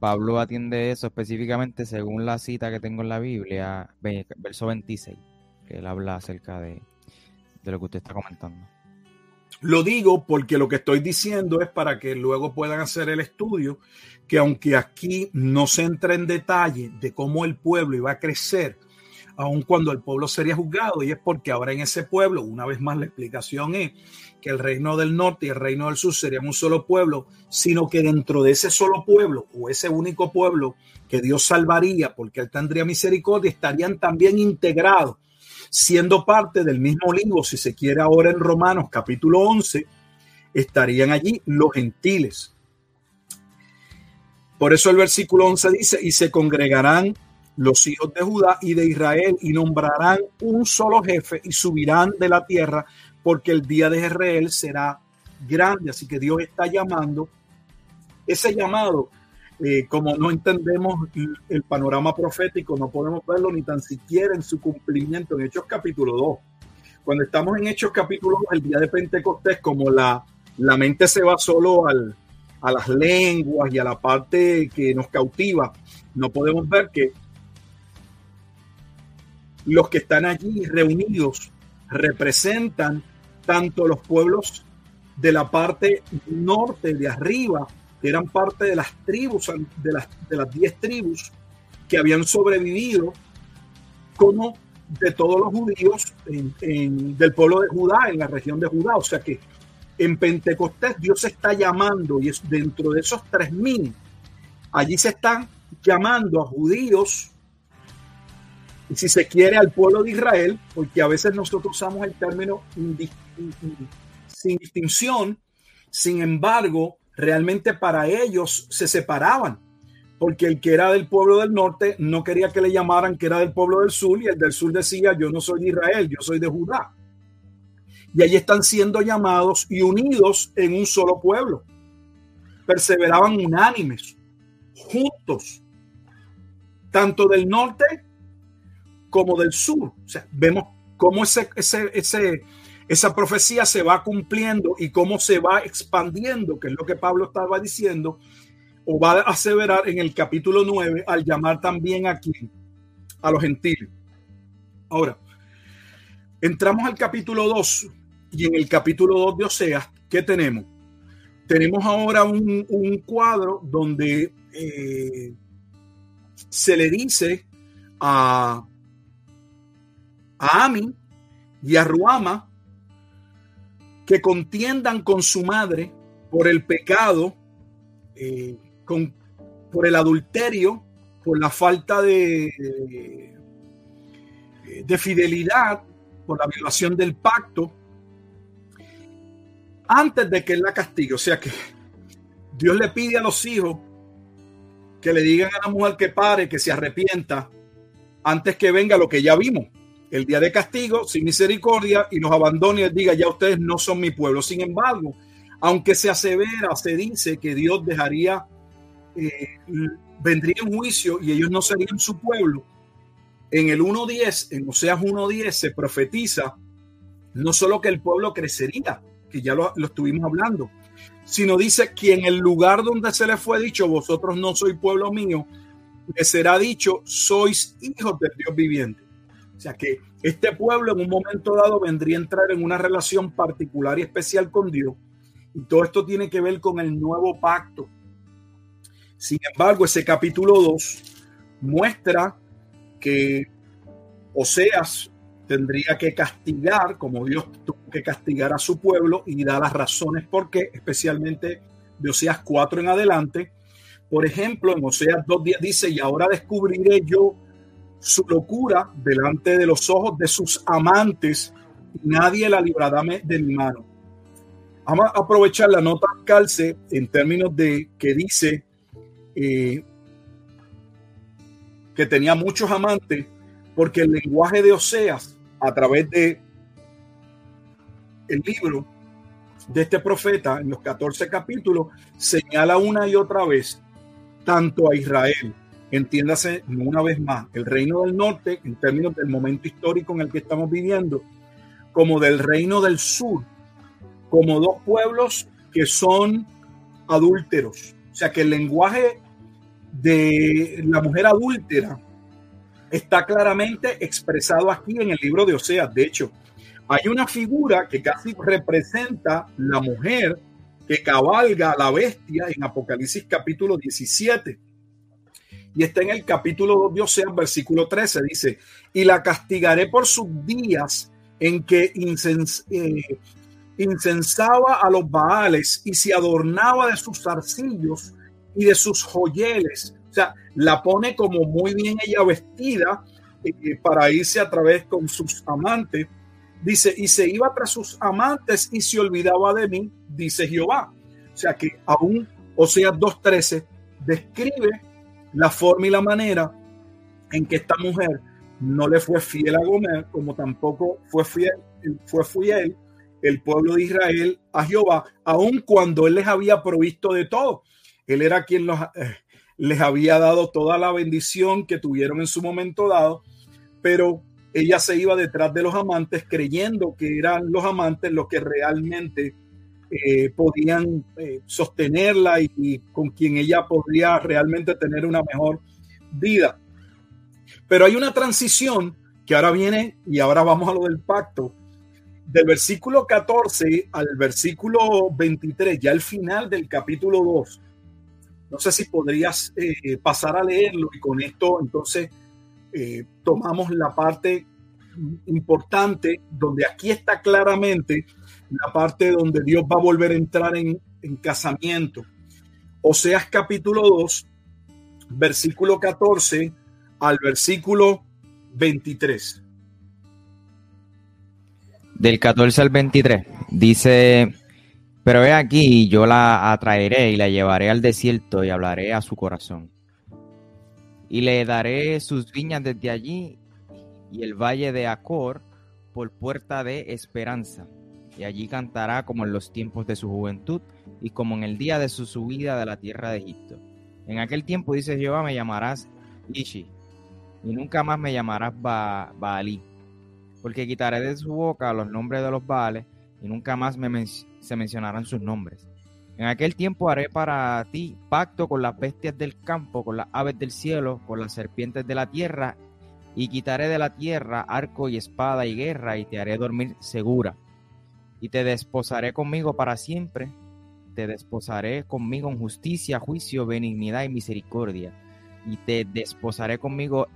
Pablo atiende eso específicamente según la cita que tengo en la Biblia, verso 26 él habla acerca de, de lo que usted está comentando. Lo digo porque lo que estoy diciendo es para que luego puedan hacer el estudio, que aunque aquí no se entra en detalle de cómo el pueblo iba a crecer, aun cuando el pueblo sería juzgado, y es porque ahora en ese pueblo, una vez más la explicación es que el reino del norte y el reino del sur serían un solo pueblo, sino que dentro de ese solo pueblo o ese único pueblo que Dios salvaría porque él tendría misericordia, estarían también integrados siendo parte del mismo libro, si se quiere ahora en Romanos capítulo 11, estarían allí los gentiles. Por eso el versículo 11 dice, y se congregarán los hijos de Judá y de Israel y nombrarán un solo jefe y subirán de la tierra porque el día de Israel será grande. Así que Dios está llamando. Ese llamado, eh, como no entendemos el panorama profético, no podemos verlo ni tan siquiera en su cumplimiento en Hechos capítulo 2. Cuando estamos en Hechos capítulo 2, el día de Pentecostés, como la, la mente se va solo al, a las lenguas y a la parte que nos cautiva, no podemos ver que los que están allí reunidos representan tanto los pueblos de la parte norte de arriba, eran parte de las tribus, de las, de las diez tribus que habían sobrevivido, como de todos los judíos del pueblo de Judá, en la región de Judá. O sea que en Pentecostés Dios está llamando, y es dentro de esos tres mil, allí se están llamando a judíos, y si se quiere al pueblo de Israel, porque a veces nosotros usamos el término sin distinción, sin embargo, realmente para ellos se separaban, porque el que era del pueblo del norte no quería que le llamaran que era del pueblo del sur, y el del sur decía, yo no soy de Israel, yo soy de Judá. Y allí están siendo llamados y unidos en un solo pueblo. Perseveraban unánimes, juntos, tanto del norte como del sur. O sea, vemos cómo ese, ese, ese esa profecía se va cumpliendo y cómo se va expandiendo, que es lo que Pablo estaba diciendo, o va a aseverar en el capítulo 9 al llamar también aquí a los gentiles. Ahora, entramos al capítulo 2 y en el capítulo 2 de Oseas, ¿qué tenemos? Tenemos ahora un, cuadro donde eh, se le dice a, a Ami y a Ruama que contiendan con su madre por el pecado, eh, con, por el adulterio, por la falta de, de fidelidad, por la violación del pacto, antes de que la castigue. O sea que Dios le pide a los hijos que le digan a la mujer que pare, que se arrepienta, antes que venga lo que ya vimos el día de castigo sin misericordia y nos abandone y diga, ya ustedes no son mi pueblo. Sin embargo, aunque se asevera, se dice que Dios dejaría, eh, vendría en juicio y ellos no serían su pueblo, en el 1.10, en Oseas 1.10 se profetiza no solo que el pueblo crecería, que ya lo, estuvimos hablando, sino dice que en el lugar donde se le fue dicho, vosotros no sois pueblo mío, le será dicho, sois hijos del Dios viviente. O sea que este pueblo en un momento dado vendría a entrar en una relación particular y especial con Dios. Y todo esto tiene que ver con el nuevo pacto. Sin embargo, ese capítulo 2 muestra que Oseas tendría que castigar, como Dios tuvo que castigar a su pueblo y da las razones por qué, especialmente de Oseas 4 en adelante. Por ejemplo, en Oseas 2.10 dice, y ahora descubriré yo su locura delante de los ojos de sus amantes, nadie la librará de mi mano. Vamos a aprovechar la nota calce en términos de que dice eh, que tenía muchos amantes, porque el lenguaje de Oseas, a través de el libro de este profeta, en los 14 capítulos, señala una y otra vez tanto a Israel entiéndase una vez más, el reino del norte, en términos del momento histórico en el que estamos viviendo, como del reino del sur, como dos pueblos que son adúlteros. O sea que el lenguaje de la mujer adúltera está claramente expresado aquí en el libro de Oseas. De hecho, hay una figura que casi representa la mujer que cabalga a la bestia en Apocalipsis capítulo 17 y está en el capítulo 2 de Oseas, versículo 13, dice, y la castigaré por sus días en que eh, incensaba a los baales y se adornaba de sus zarcillos y de sus joyeles. O sea, la pone como muy bien ella vestida eh, para irse a través con sus amantes. Dice, y se iba tras sus amantes y se olvidaba de mí, dice Jehová. O sea que aún Oseas 2.13 describe la forma y la manera en que esta mujer no le fue fiel a Gomer, como tampoco fue fiel, fue fiel el pueblo de Israel a Jehová, aun cuando él les había provisto de todo. Él era quien los, eh, les había dado toda la bendición que tuvieron en su momento dado, pero ella se iba detrás de los amantes creyendo que eran los amantes los que realmente eh, podían eh, sostenerla y, con quien ella podría realmente tener una mejor vida. Pero hay una transición que ahora viene y ahora vamos a lo del pacto. Del versículo 14 al versículo 23, ya al final del capítulo 2. No sé si podrías eh, pasar a leerlo y con esto entonces eh, tomamos la parte importante donde aquí está claramente la parte donde Dios va a volver a entrar en, en casamiento. Oseas capítulo 2, versículo 14 al versículo 23. Del 14 al 23 dice, pero he aquí, yo la atraeré y la llevaré al desierto y hablaré a su corazón. Y le daré sus viñas desde allí y el valle de Acor por puerta de esperanza. Y allí cantará como en los tiempos de su juventud y como en el día de su subida de la tierra de Egipto. En aquel tiempo, dice Jehová, me llamarás Ishi, y nunca más me llamarás ba Baalí, porque quitaré de su boca los nombres de los Baales, y nunca más me se mencionarán sus nombres. En aquel tiempo haré para ti pacto con las bestias del campo, con las aves del cielo, con las serpientes de la tierra, y quitaré de la tierra arco y espada y guerra, y te haré dormir segura. Y te desposaré conmigo para siempre, te desposaré conmigo en justicia, juicio, benignidad y misericordia, y te desposaré conmigo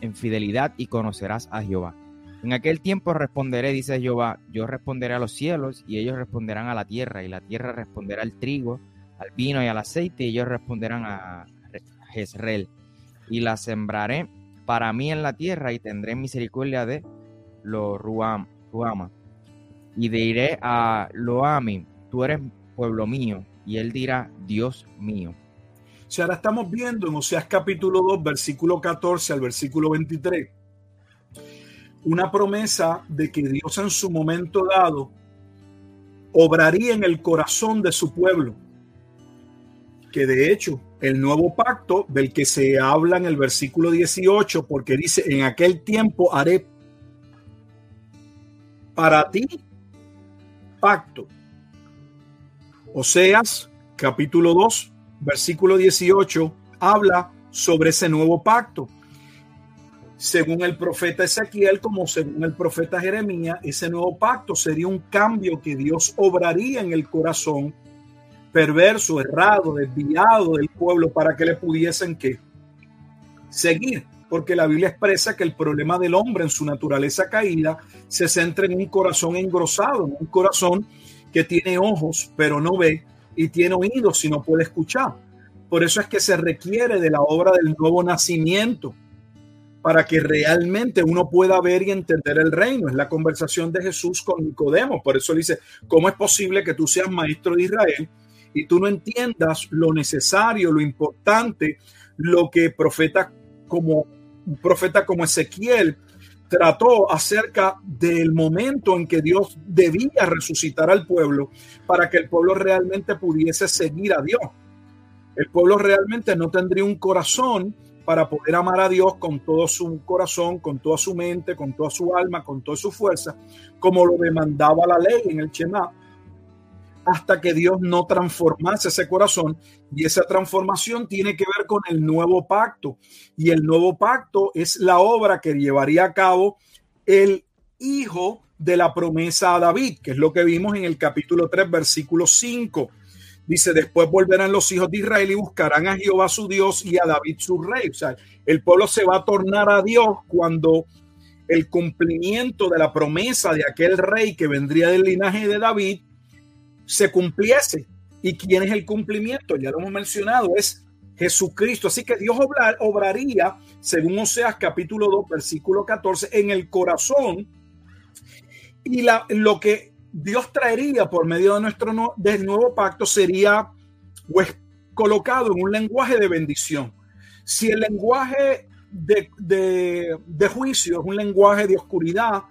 en fidelidad y conocerás a Jehová. En aquel tiempo responderé, dice Jehová, yo responderé a los cielos y ellos responderán a la tierra y la tierra responderá al trigo, al vino y al aceite y ellos responderán a Jezreel. Y la sembraré para mí en la tierra y tendré misericordia de lo Ruama. Y diré a Loami, tú eres pueblo mío, y él dirá, Dios mío. Si ahora estamos viendo en Oseas capítulo 2, versículo 14 al versículo 23, una promesa de que Dios en su momento dado obraría en el corazón de su pueblo. Que de hecho, el nuevo pacto del que se habla en el versículo 18, porque dice, en aquel tiempo haré para ti pacto. Oseas capítulo 2, versículo 18, habla sobre ese nuevo pacto. Según el profeta Ezequiel, como según el profeta Jeremías, ese nuevo pacto sería un cambio que Dios obraría en el corazón perverso, errado, desviado del pueblo para que le pudiesen que seguir, porque la Biblia expresa que el problema del hombre en su naturaleza caída se centra en un corazón engrosado, en un corazón que tiene ojos pero no ve, y tiene oídos y no puede escuchar. Por eso es que se requiere de la obra del nuevo nacimiento para que realmente uno pueda ver y entender el reino. Es la conversación de Jesús con Nicodemo. Por eso dice, ¿cómo es posible que tú seas maestro de Israel y tú no entiendas lo necesario, lo importante, lo que profeta como un profeta como Ezequiel trató acerca del momento en que Dios debía resucitar al pueblo para que el pueblo realmente pudiese seguir a Dios. El pueblo realmente no tendría un corazón para poder amar a Dios con todo su corazón, con toda su mente, con toda su alma, con toda su fuerza, como lo demandaba la ley en el Shema, hasta que Dios no transformase ese corazón. Y esa transformación tiene que ver con el nuevo pacto. Y el nuevo pacto es la obra que llevaría a cabo el hijo de la promesa a David, que es lo que vimos en el capítulo 3, versículo 5. Dice, después volverán los hijos de Israel y buscarán a Jehová su Dios y a David su rey. O sea, el pueblo se va a tornar a Dios cuando el cumplimiento de la promesa de aquel rey que vendría del linaje de David se cumpliese. ¿Y quién es el cumplimiento? Ya lo hemos mencionado, es Jesucristo. Así que Dios obraría, según Oseas capítulo 2, versículo 14, en el corazón. Y lo que Dios traería por medio de nuestro del nuevo pacto sería pues colocado en un lenguaje de bendición. Si el lenguaje de, juicio, es un lenguaje de oscuridad,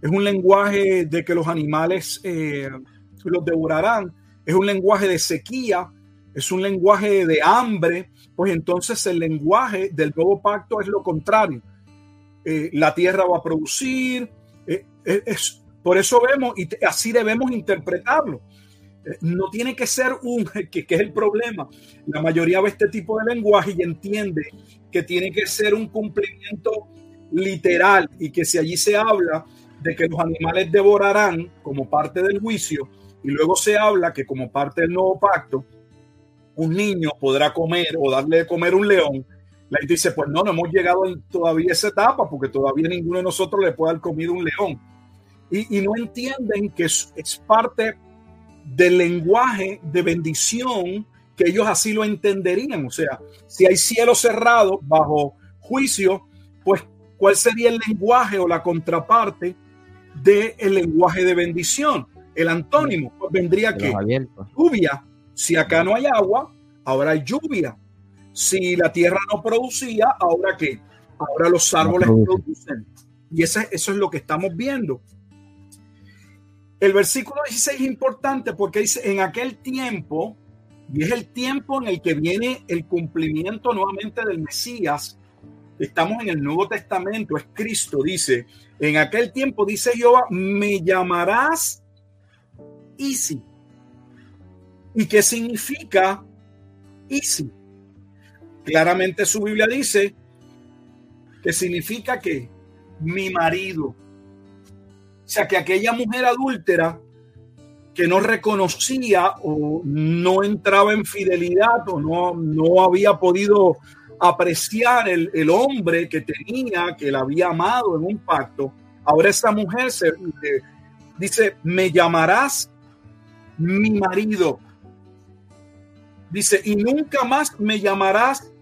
es un lenguaje de que los animales eh, los devorarán, es un lenguaje de sequía, es un lenguaje de hambre, pues entonces el lenguaje del nuevo pacto es lo contrario. Eh, la tierra va a producir, eh, es, por eso vemos y así debemos interpretarlo. no tiene que ser un, que, es el problema. La mayoría ve este tipo de lenguaje y entiende que tiene que ser un cumplimiento literal y que si allí se habla de que los animales devorarán como parte del juicio y luego se habla que como parte del nuevo pacto un niño podrá comer o darle de comer un león, la gente dice, pues no, no hemos llegado todavía a esa etapa porque todavía ninguno de nosotros le puede dar comida un león. Y, no entienden que es, parte del lenguaje de bendición que ellos así lo entenderían. O sea, si hay cielo cerrado bajo juicio, pues cuál sería el lenguaje o la contraparte del el lenguaje de bendición. El antónimo pues, vendría que lluvia. Si acá no hay agua, ahora hay lluvia. Si la tierra no producía, ahora qué? Ahora los árboles producen. Y ese, eso es lo que estamos viendo. El versículo 16 es importante porque dice, en aquel tiempo, y es el tiempo en el que viene el cumplimiento nuevamente del Mesías. Estamos en el Nuevo Testamento, es Cristo, dice, en aquel tiempo, dice Jehová, me llamarás Isi. ¿Y qué significa Isi? Claramente su Biblia dice que significa que mi marido. O sea, que aquella mujer adúltera que no reconocía o no entraba en fidelidad o no, no había podido apreciar el, hombre que tenía, que la había amado en un pacto. Ahora esa mujer se, dice, me llamarás mi marido. Dice, y nunca más me llamarás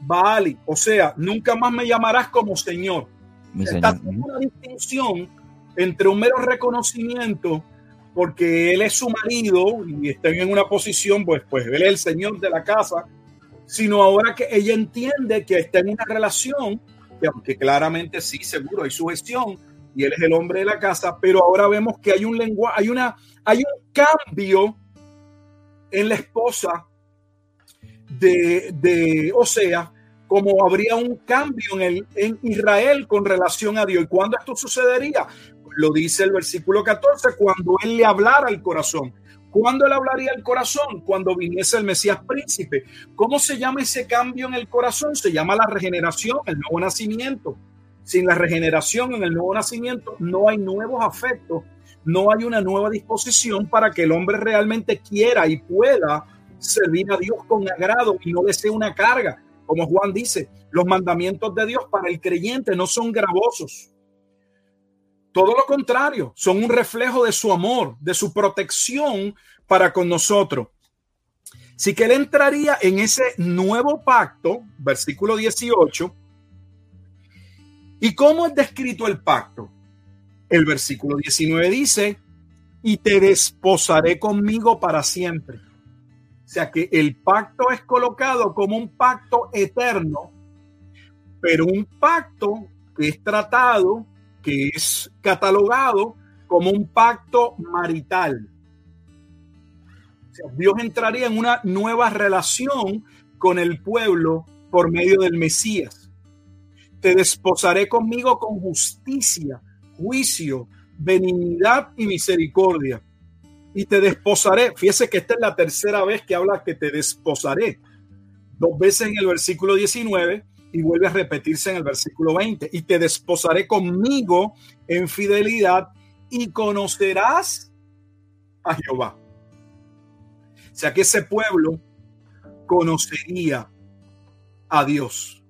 Baali, o sea, nunca más me llamarás como Señor. Está una distinción entre un mero reconocimiento porque él es su marido y está en una posición, pues, pues él es el señor de la casa, sino ahora que ella entiende que está en una relación, que aunque claramente sí, seguro hay sujeción, y él es el hombre de la casa, pero ahora vemos que hay un lenguaje, hay una, hay un cambio en la esposa de, de Osea, como habría un cambio en, el, en Israel con relación a Dios. ¿Y cuándo esto sucedería? Lo dice el versículo 14, cuando él le hablara al corazón. ¿Cuándo él hablaría al corazón? Cuando viniese el Mesías príncipe. ¿Cómo se llama ese cambio en el corazón? Se llama la regeneración, el nuevo nacimiento. Sin la regeneración en el nuevo nacimiento no hay nuevos afectos, no hay una nueva disposición para que el hombre realmente quiera y pueda servir a Dios con agrado y no le sea una carga. Como Juan dice, los mandamientos de Dios para el creyente no son gravosos, todo lo contrario, son un reflejo de su amor, de su protección para con nosotros. Así que él entraría en ese nuevo pacto, versículo 18. ¿Y cómo es descrito el pacto? El versículo 19 dice, y te desposaré conmigo para siempre. O sea que el pacto es colocado como un pacto eterno, pero un pacto que es tratado que es catalogado como un pacto marital. Dios entraría en una nueva relación con el pueblo por medio del Mesías. Te desposaré conmigo con justicia, juicio, benignidad y misericordia. Y te desposaré. Fíjese que esta es la tercera vez que habla que te desposaré. Dos veces en el versículo 19 y vuelve a repetirse en el versículo 20, y te desposaré conmigo en fidelidad y conocerás a Jehová. O sea que ese pueblo conocería a Dios.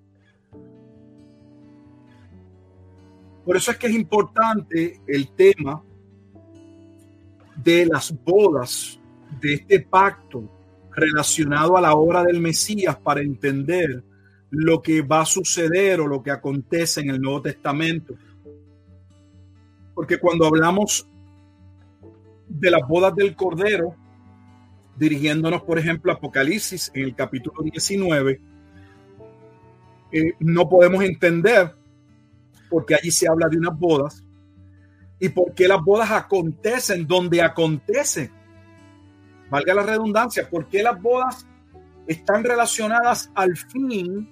Por eso es que es importante el tema de las bodas, de este pacto relacionado a la obra del Mesías para entender lo que va a suceder o lo que acontece en el Nuevo Testamento. Porque cuando hablamos de las bodas del Cordero, dirigiéndonos, por ejemplo, a Apocalipsis en el capítulo 19, eh, no podemos entender por qué allí se habla de unas bodas y por qué las bodas acontecen donde acontecen. Valga la redundancia, por qué las bodas están relacionadas al fin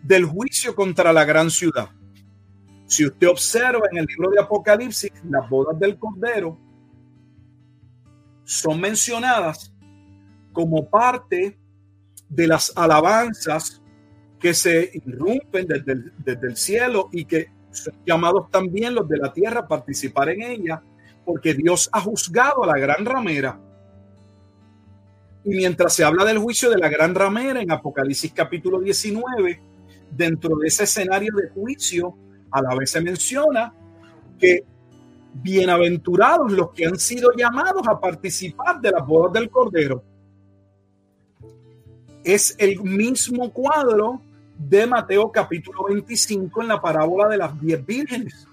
del juicio contra la gran ciudad. Si usted observa en el libro de Apocalipsis, las bodas del Cordero son mencionadas como parte de las alabanzas que se irrumpen desde el, desde el cielo y que llamados también los de la tierra a participar en ella, porque Dios ha juzgado a la gran ramera. Y mientras se habla del juicio de la gran ramera en Apocalipsis capítulo 19, dentro de ese escenario de juicio, a la vez se menciona que bienaventurados los que han sido llamados a participar de las bodas del Cordero. Es el mismo cuadro de Mateo capítulo 25 en la parábola de las diez vírgenes,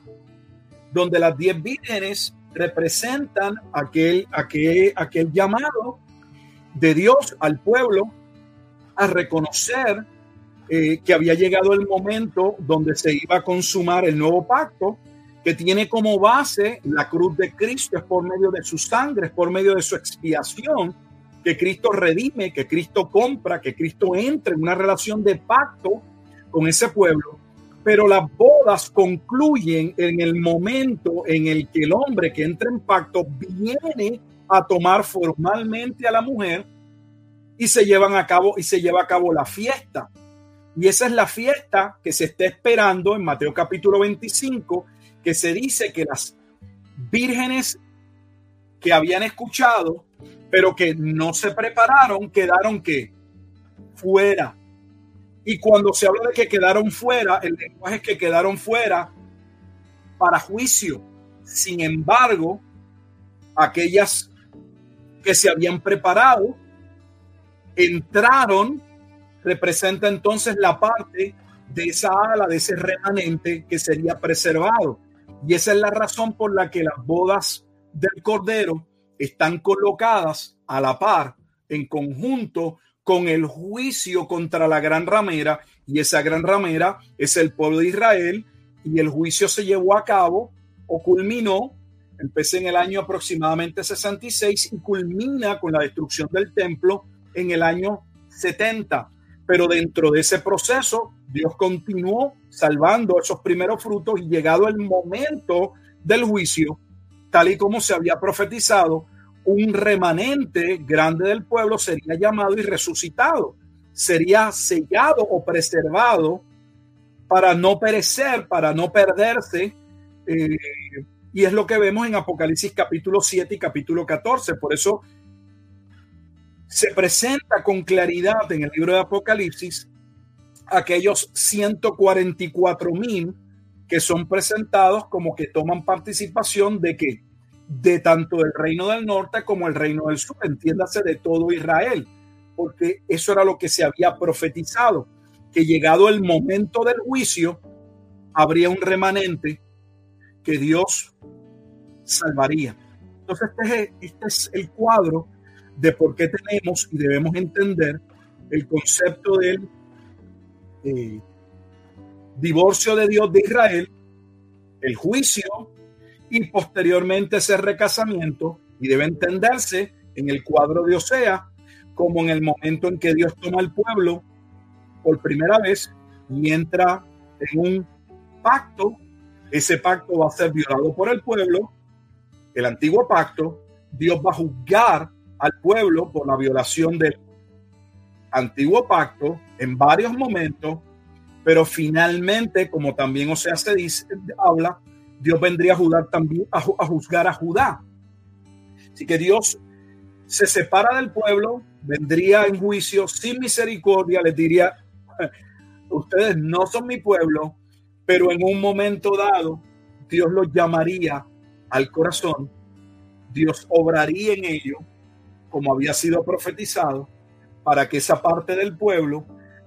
donde las diez vírgenes representan aquel, aquel, aquel llamado de Dios al pueblo a reconocer eh, que había llegado el momento donde se iba a consumar el nuevo pacto, que tiene como base la cruz de Cristo, es por medio de su sangre, es por medio de su expiación, que Cristo redime, que Cristo compra, que Cristo entra en una relación de pacto con ese pueblo. Pero las bodas concluyen en el momento en el que el hombre que entra en pacto viene a tomar formalmente a la mujer y se llevan a cabo y se lleva a cabo la fiesta. Y esa es la fiesta que se está esperando en Mateo capítulo 25, que se dice que las vírgenes que habían escuchado, pero que no se prepararon, quedaron que fuera. Y cuando se habla de que quedaron fuera, el lenguaje es que quedaron fuera para juicio. Sin embargo, aquellas que se habían preparado entraron representa entonces la parte de esa ala, de ese remanente que sería preservado. Y esa es la razón por la que las bodas del Cordero están colocadas a la par, en conjunto con el juicio contra la gran ramera. Y esa gran ramera es el pueblo de Israel. Y el juicio se llevó a cabo o culminó, empecé en el año aproximadamente 66 y culmina con la destrucción del templo en el año 70. Pero dentro de ese proceso, Dios continuó salvando esos primeros frutos y llegado el momento del juicio, tal y como se había profetizado, un remanente grande del pueblo sería llamado y resucitado, sería sellado o preservado para no perecer, para no perderse. Eh, y es lo que vemos en Apocalipsis capítulo 7 y capítulo 14. Por eso se presenta con claridad en el libro de Apocalipsis aquellos 144 mil que son presentados como que toman participación de que de tanto el reino del norte como el reino del sur, entiéndase de todo Israel, porque eso era lo que se había profetizado, que llegado el momento del juicio, habría un remanente que Dios salvaría. Entonces este es, este es el cuadro de por qué tenemos y debemos entender el concepto del eh, divorcio de Dios de Israel, el juicio y posteriormente ese recasamiento y debe entenderse en el cuadro de Osea como en el momento en que Dios toma al pueblo por primera vez y entra en un pacto, ese pacto va a ser violado por el pueblo, el antiguo pacto, Dios va a juzgar al pueblo por la violación del antiguo pacto en varios momentos, pero finalmente, como también o sea se dice, habla, Dios vendría a juzgar también a, juzgar a Judá. Así que Dios se separa del pueblo, vendría en juicio sin misericordia, les diría, ustedes no son mi pueblo, pero en un momento dado Dios los llamaría al corazón, Dios obraría en ellos como había sido profetizado, para que esa parte del pueblo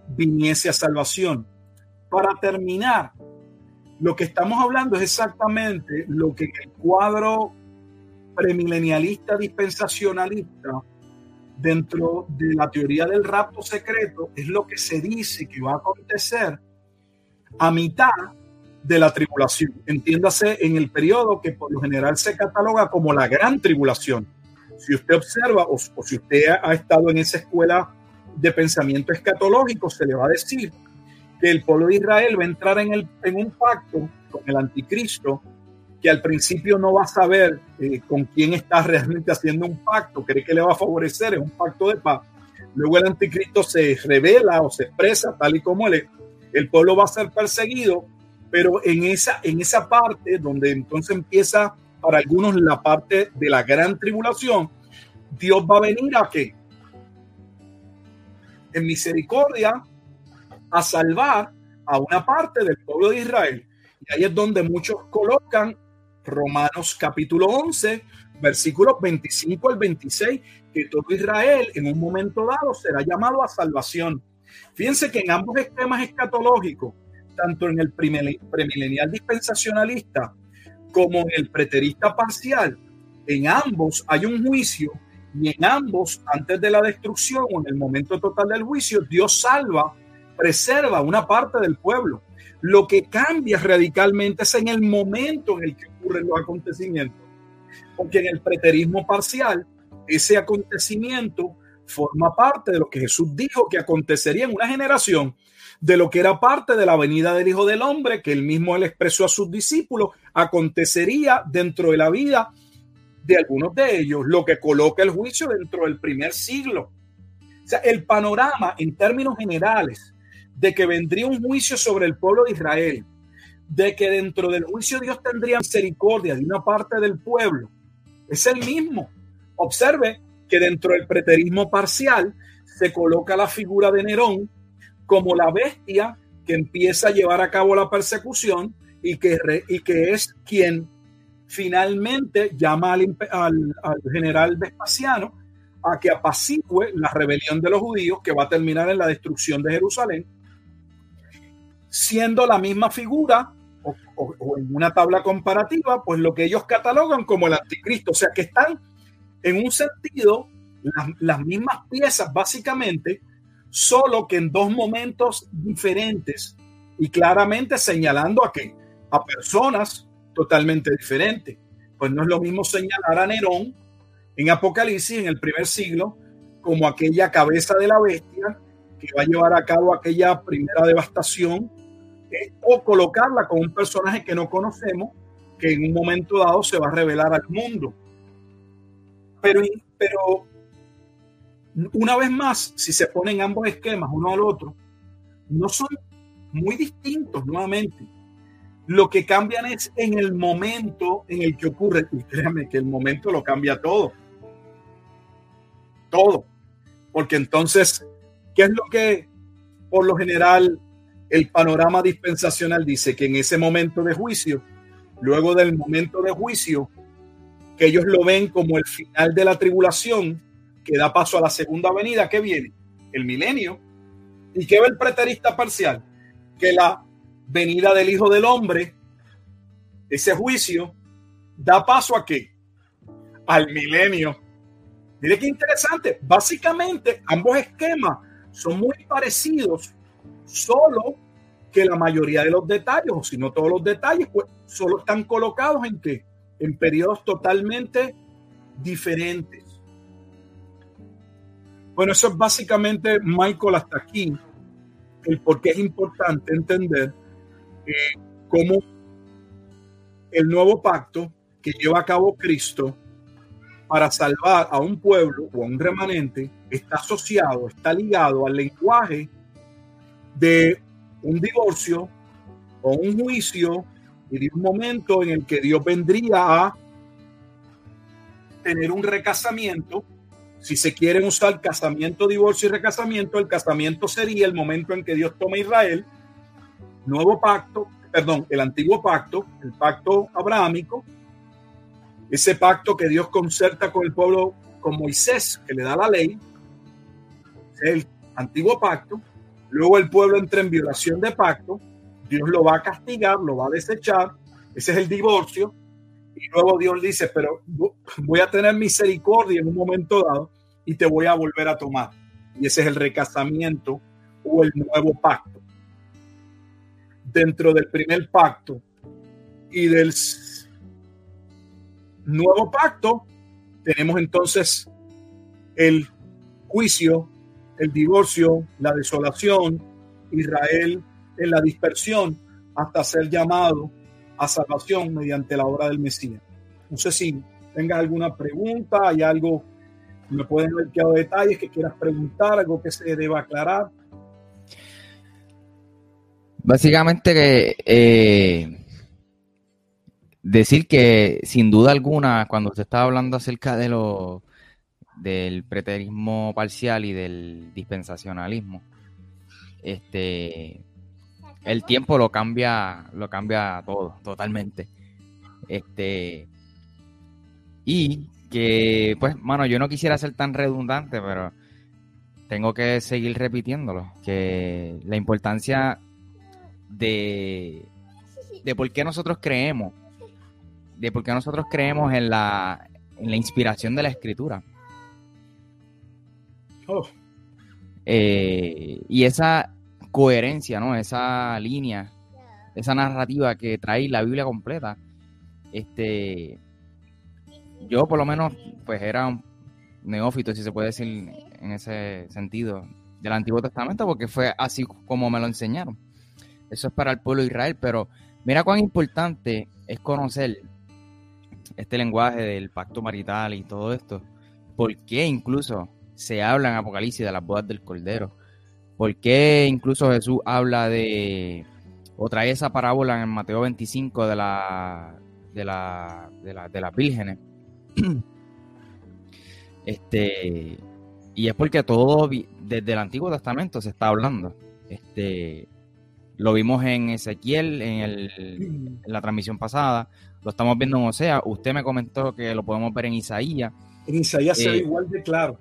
viniese a salvación. Para terminar, lo que estamos hablando es exactamente lo que el cuadro premilenialista dispensacionalista, dentro de la teoría del rapto secreto, es lo que se dice que va a acontecer a mitad de la tribulación. Entiéndase en el periodo que por lo general se cataloga como la gran tribulación. Si usted observa o, si usted ha estado en esa escuela de pensamiento escatológico, se le va a decir que el pueblo de Israel va a entrar en, el, en un pacto con el anticristo que al principio no va a saber eh, con quién está realmente haciendo un pacto, cree que le va a favorecer, es un pacto de paz. Luego el anticristo se revela o se expresa tal y como él El pueblo va a ser perseguido, pero en esa, en esa parte donde entonces empieza para algunos la parte de la gran tribulación, Dios va a venir a qué? En misericordia a salvar a una parte del pueblo de Israel. Y ahí es donde muchos colocan Romanos capítulo 11, versículos 25 al 26, que todo Israel en un momento dado será llamado a salvación. Fíjense que en ambos esquemas escatológicos, tanto en el premilenial dispensacionalista como en el preterista parcial, en ambos hay un juicio y en ambos, antes de la destrucción o en el momento total del juicio, Dios salva, preserva una parte del pueblo. Lo que cambia radicalmente es en el momento en el que ocurren los acontecimientos. Porque en el preterismo parcial, ese acontecimiento forma parte de lo que Jesús dijo que acontecería en una generación, de lo que era parte de la venida del Hijo del Hombre, que él mismo él expresó a sus discípulos, acontecería dentro de la vida de algunos de ellos, lo que coloca el juicio dentro del primer siglo. O sea, el panorama en términos generales de que vendría un juicio sobre el pueblo de Israel, de que dentro del juicio Dios tendría misericordia de una parte del pueblo, es el mismo. Observe que dentro del preterismo parcial se coloca la figura de Nerón como la bestia que empieza a llevar a cabo la persecución y que, y que es quien finalmente llama al, al, al general Vespasiano a que apacigüe la rebelión de los judíos que va a terminar en la destrucción de Jerusalén siendo la misma figura o, en una tabla comparativa, pues lo que ellos catalogan como el anticristo. O sea que están en un sentido las, mismas piezas básicamente, solo que en dos momentos diferentes y claramente señalando a qué? A personas totalmente diferentes. Pues no es lo mismo señalar a Nerón en Apocalipsis en el primer siglo como aquella cabeza de la bestia que va a llevar a cabo aquella primera devastación o colocarla con un personaje que no conocemos, que en un momento dado se va a revelar al mundo. Pero, pero una vez más, si se ponen ambos esquemas uno al otro, no son muy distintos nuevamente. Lo que cambian es en el momento en el que ocurre. Y créanme que el momento lo cambia todo. Todo. Porque entonces, ¿qué es lo que por lo general el panorama dispensacional dice que en ese momento de juicio, luego del momento de juicio, que ellos lo ven como el final de la tribulación, que da paso a la segunda venida, ¿qué viene? El milenio. ¿Y qué ve el preterista parcial? Que la venida del Hijo del Hombre, ese juicio, da paso a qué? Al milenio. Mire qué interesante. Básicamente, ambos esquemas son muy parecidos Solo que la mayoría de los detalles, o si no todos los detalles, pues solo están colocados en que en periodos totalmente diferentes. Bueno, eso es básicamente, Michael, hasta aquí, el por qué es importante entender eh, cómo el nuevo pacto que lleva a cabo Cristo para salvar a un pueblo o a un remanente está asociado, está ligado al lenguaje de un divorcio o un juicio y de un momento en el que Dios vendría a tener un recasamiento. Si se quieren usar casamiento, divorcio y recasamiento, el casamiento sería el momento en que Dios toma Israel, nuevo pacto, perdón, el antiguo pacto, el pacto abrahámico, ese pacto que Dios concerta con el pueblo, con Moisés, que le da la ley, el antiguo pacto, Luego el pueblo entra en violación de pacto, Dios lo va a castigar, lo va a desechar, ese es el divorcio, y luego Dios dice, pero voy a tener misericordia en un momento dado y te voy a volver a tomar. Y ese es el recasamiento o el nuevo pacto. dentro del primer pacto y del nuevo pacto, tenemos entonces el juicio, el divorcio, la desolación, Israel en la dispersión, hasta ser llamado a salvación mediante la obra del Mesías. No sé si tengas alguna pregunta, hay algo, me pueden ver que detalles que quieras preguntar, algo que se deba aclarar. Básicamente eh, decir que sin duda alguna, cuando usted estaba hablando acerca de lo del preterismo parcial y del dispensacionalismo, este el tiempo lo cambia, lo cambia todo, totalmente. Este y que, pues, mano, yo no quisiera ser tan redundante, pero tengo que seguir repitiéndolo, que la importancia de, de por qué nosotros creemos, de por qué nosotros creemos en la, en la inspiración de la escritura. Oh. Y esa coherencia, ¿no? Esa línea, esa narrativa que trae la Biblia completa. Este, yo por lo menos, pues era un neófito, si se puede decir en ese sentido, del Antiguo Testamento, porque fue así como me lo enseñaron. Eso es para el pueblo de Israel, pero mira cuán importante es conocer este lenguaje del pacto marital y todo esto. ¿Por qué incluso se habla en Apocalipsis de las bodas del Cordero? ¿Por qué incluso Jesús habla de, o trae esa parábola en Mateo 25 de la de la de, la, de las vírgenes? Este, y es porque todo desde el Antiguo Testamento se está hablando. Este, lo vimos en Ezequiel en, el, en la transmisión pasada, lo estamos viendo en Osea. Usted me comentó que lo podemos ver en Isaías. En Isaías se ve eh, igual de claro.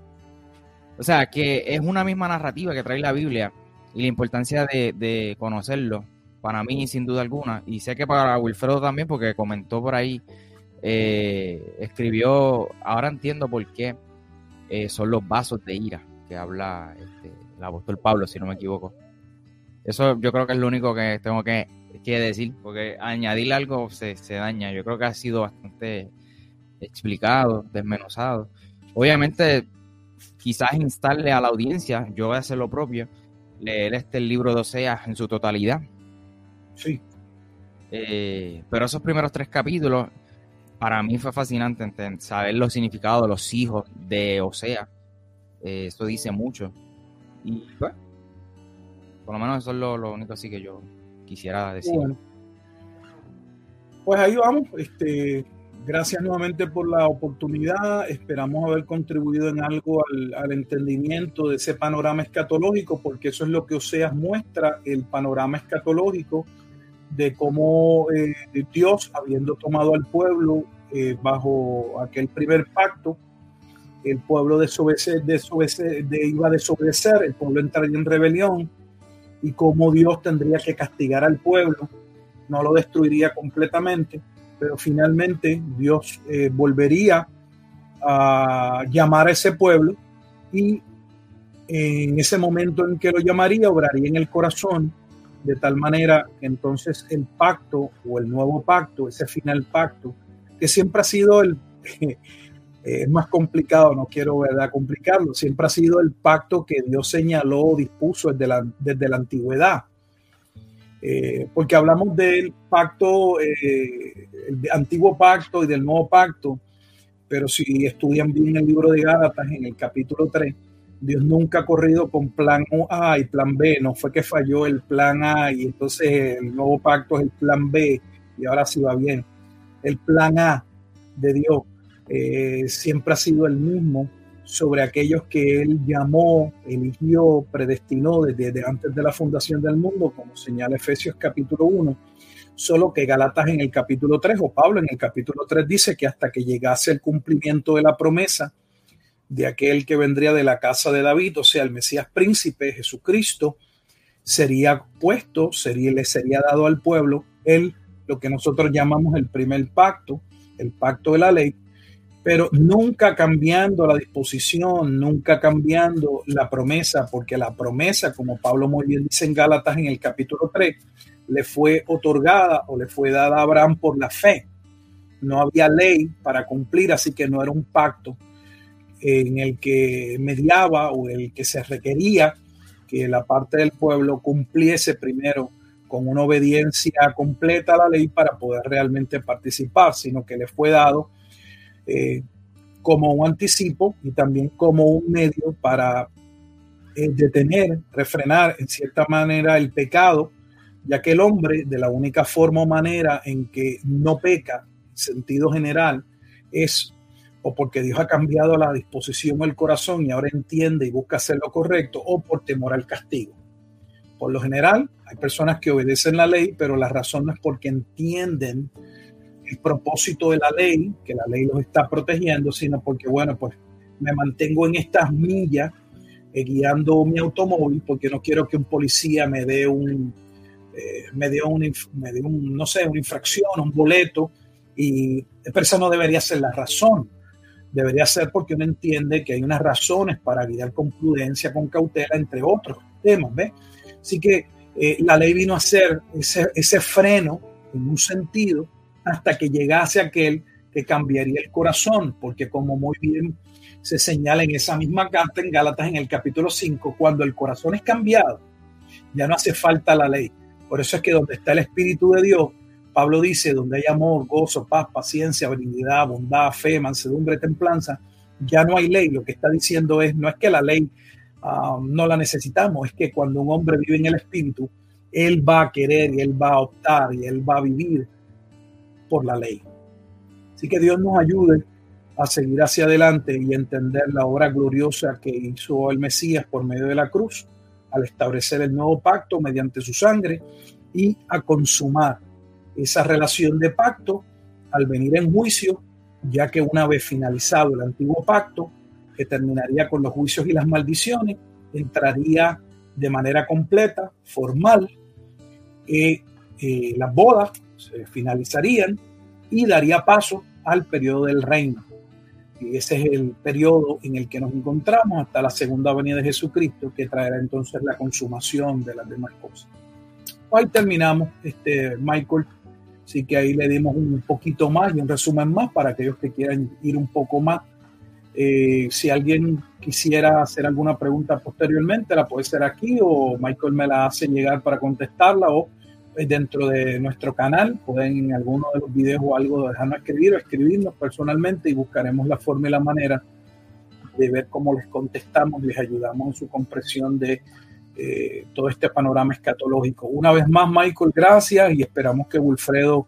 O sea, que es una misma narrativa que trae la Biblia y la importancia de, conocerlo, para mí sin duda alguna, y sé que para Wilfredo también, porque comentó por ahí, eh, escribió, ahora entiendo por qué eh, son los vasos de ira que habla este, el apóstol Pablo, si no me equivoco. Eso yo creo que es lo único que tengo que, decir, porque añadir algo se, se daña. Yo creo que ha sido bastante explicado, desmenuzado. Obviamente quizás instarle a la audiencia, yo voy a hacer lo propio, leer este libro de Oseas en su totalidad. Sí. Eh, pero esos primeros tres capítulos, para mí fue fascinante saber los significados de los hijos de Osea. Eh, esto dice mucho. Y pues, por lo menos eso es lo, único así que yo quisiera decir. Pues ahí vamos. Este, Gracias nuevamente por la oportunidad. Esperamos haber contribuido en algo al, entendimiento de ese panorama escatológico, porque eso es lo que Oseas muestra, el panorama escatológico de cómo eh, Dios, habiendo tomado al pueblo eh, bajo aquel primer pacto, el pueblo desobedecer, de, iba a desobedecer, el pueblo entraría en rebelión, y cómo Dios tendría que castigar al pueblo, no lo destruiría completamente pero finalmente Dios eh, volvería a llamar a ese pueblo y en ese momento en que lo llamaría, obraría en el corazón, de tal manera que entonces el pacto o el nuevo pacto, ese final pacto, que siempre ha sido el, es más complicado, no quiero ¿verdad? complicarlo, siempre ha sido el pacto que Dios señaló, dispuso desde la, desde la antigüedad. Eh, porque hablamos del pacto, eh, el antiguo pacto y del nuevo pacto, pero si estudian bien el libro de Gálatas en el capítulo 3, Dios nunca ha corrido con plan A y plan B, no fue que falló el plan A y entonces el nuevo pacto es el plan B y ahora sí va bien. El plan A de Dios eh, siempre ha sido el mismo sobre aquellos que él llamó, eligió, predestinó desde, antes de la fundación del mundo, como señala Efesios capítulo 1, solo que Galatas en el capítulo 3 o Pablo en el capítulo 3 dice que hasta que llegase el cumplimiento de la promesa de aquel que vendría de la casa de David, o sea, el Mesías príncipe Jesucristo, sería puesto, sería, le sería dado al pueblo el, lo que nosotros llamamos el primer pacto, el pacto de la ley, pero nunca cambiando la disposición, nunca cambiando la promesa, porque la promesa, como Pablo muy bien dice en Gálatas en el capítulo 3, le fue otorgada o le fue dada a Abraham por la fe. No había ley para cumplir, así que no era un pacto en el que mediaba o el que se requería que la parte del pueblo cumpliese primero con una obediencia completa a la ley para poder realmente participar, sino que le fue dado eh, como un anticipo y también como un medio para eh, detener, refrenar en cierta manera el pecado, ya que el hombre de la única forma o manera en que no peca, en sentido general, es o porque Dios ha cambiado la disposición del corazón y ahora entiende y busca hacer lo correcto, o por temor al castigo. Por lo general, hay personas que obedecen la ley, pero la razón no es porque entienden el propósito de la ley, que la ley los está protegiendo, sino porque, bueno, pues me mantengo en estas millas eh, guiando mi automóvil porque no quiero que un policía me dé un, eh, me dé un, me un, no sé, una infracción, un boleto, y esa no debería ser la razón. Debería ser porque uno entiende que hay unas razones para guiar con prudencia, con cautela, entre otros temas, ¿ves? Así que eh, la ley vino a ser ese, ese freno en un sentido hasta que llegase aquel que cambiaría el corazón, porque como muy bien se señala en esa misma carta en Gálatas en el capítulo 5, cuando el corazón es cambiado, ya no hace falta la ley. Por eso es que donde está el Espíritu de Dios, Pablo dice, donde hay amor, gozo, paz, paciencia, benignidad, bondad, fe, mansedumbre, templanza, ya no hay ley. Lo que está diciendo es, no es que la ley ah, no la necesitamos, es que cuando un hombre vive en el Espíritu, él va a querer y él va a optar y él va a vivir por la ley. Así que Dios nos ayude a seguir hacia adelante y entender la obra gloriosa que hizo el Mesías por medio de la cruz, al establecer el nuevo pacto mediante su sangre y a consumar esa relación de pacto al venir en juicio, ya que una vez finalizado el antiguo pacto, que terminaría con los juicios y las maldiciones, entraría de manera completa, formal, eh, las bodas se finalizarían y daría paso al periodo del reino. Ese es el periodo en el que nos encontramos hasta la segunda venida de Jesucristo, que traerá entonces la consumación de las demás cosas. Hoy terminamos, este, Michael. Así que ahí le dimos un poquito más y un resumen más para aquellos que quieran ir un poco más. Eh, si alguien quisiera hacer alguna pregunta posteriormente, la puede hacer aquí o Michael me la hace llegar para contestarla o dentro de nuestro canal. Pueden en alguno de los videos o algo dejarnos escribir o escribirnos personalmente y buscaremos la forma y la manera de ver cómo les contestamos, les ayudamos en su comprensión de eh, todo este panorama escatológico. Una vez más, Michael, gracias y esperamos que Wilfredo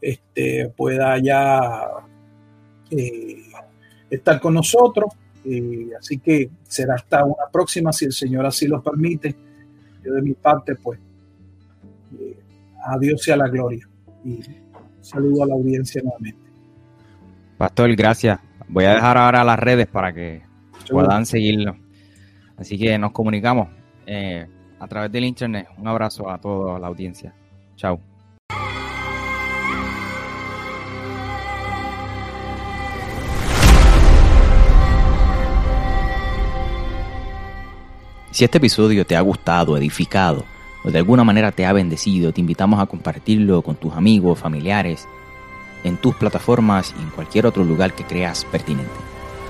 este, pueda ya eh, estar con nosotros. Eh, así que será hasta una próxima, si el Señor así lo permite. Yo de mi parte, pues a Dios sea la gloria. Y saludo a la audiencia nuevamente. Pastor, gracias. Voy a dejar ahora las redes para que puedan seguirlo. Así que nos comunicamos eh, a través del internet. Un abrazo a toda la audiencia. Chao. Si este episodio te ha gustado, edificado, o de alguna manera te ha bendecido, te invitamos a compartirlo con tus amigos, familiares, en tus plataformas y en cualquier otro lugar que creas pertinente.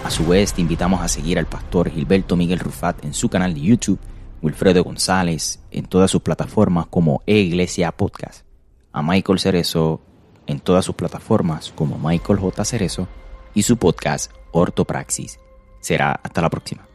A su vez, te invitamos a seguir al pastor Gilberto Miguel Rufat en su canal de YouTube, Wilfredo González en todas sus plataformas como E-Iglesia Podcast, a Michael Cerezo en todas sus plataformas como Michael J. Cerezo y su podcast Ortopraxis. Será hasta la próxima.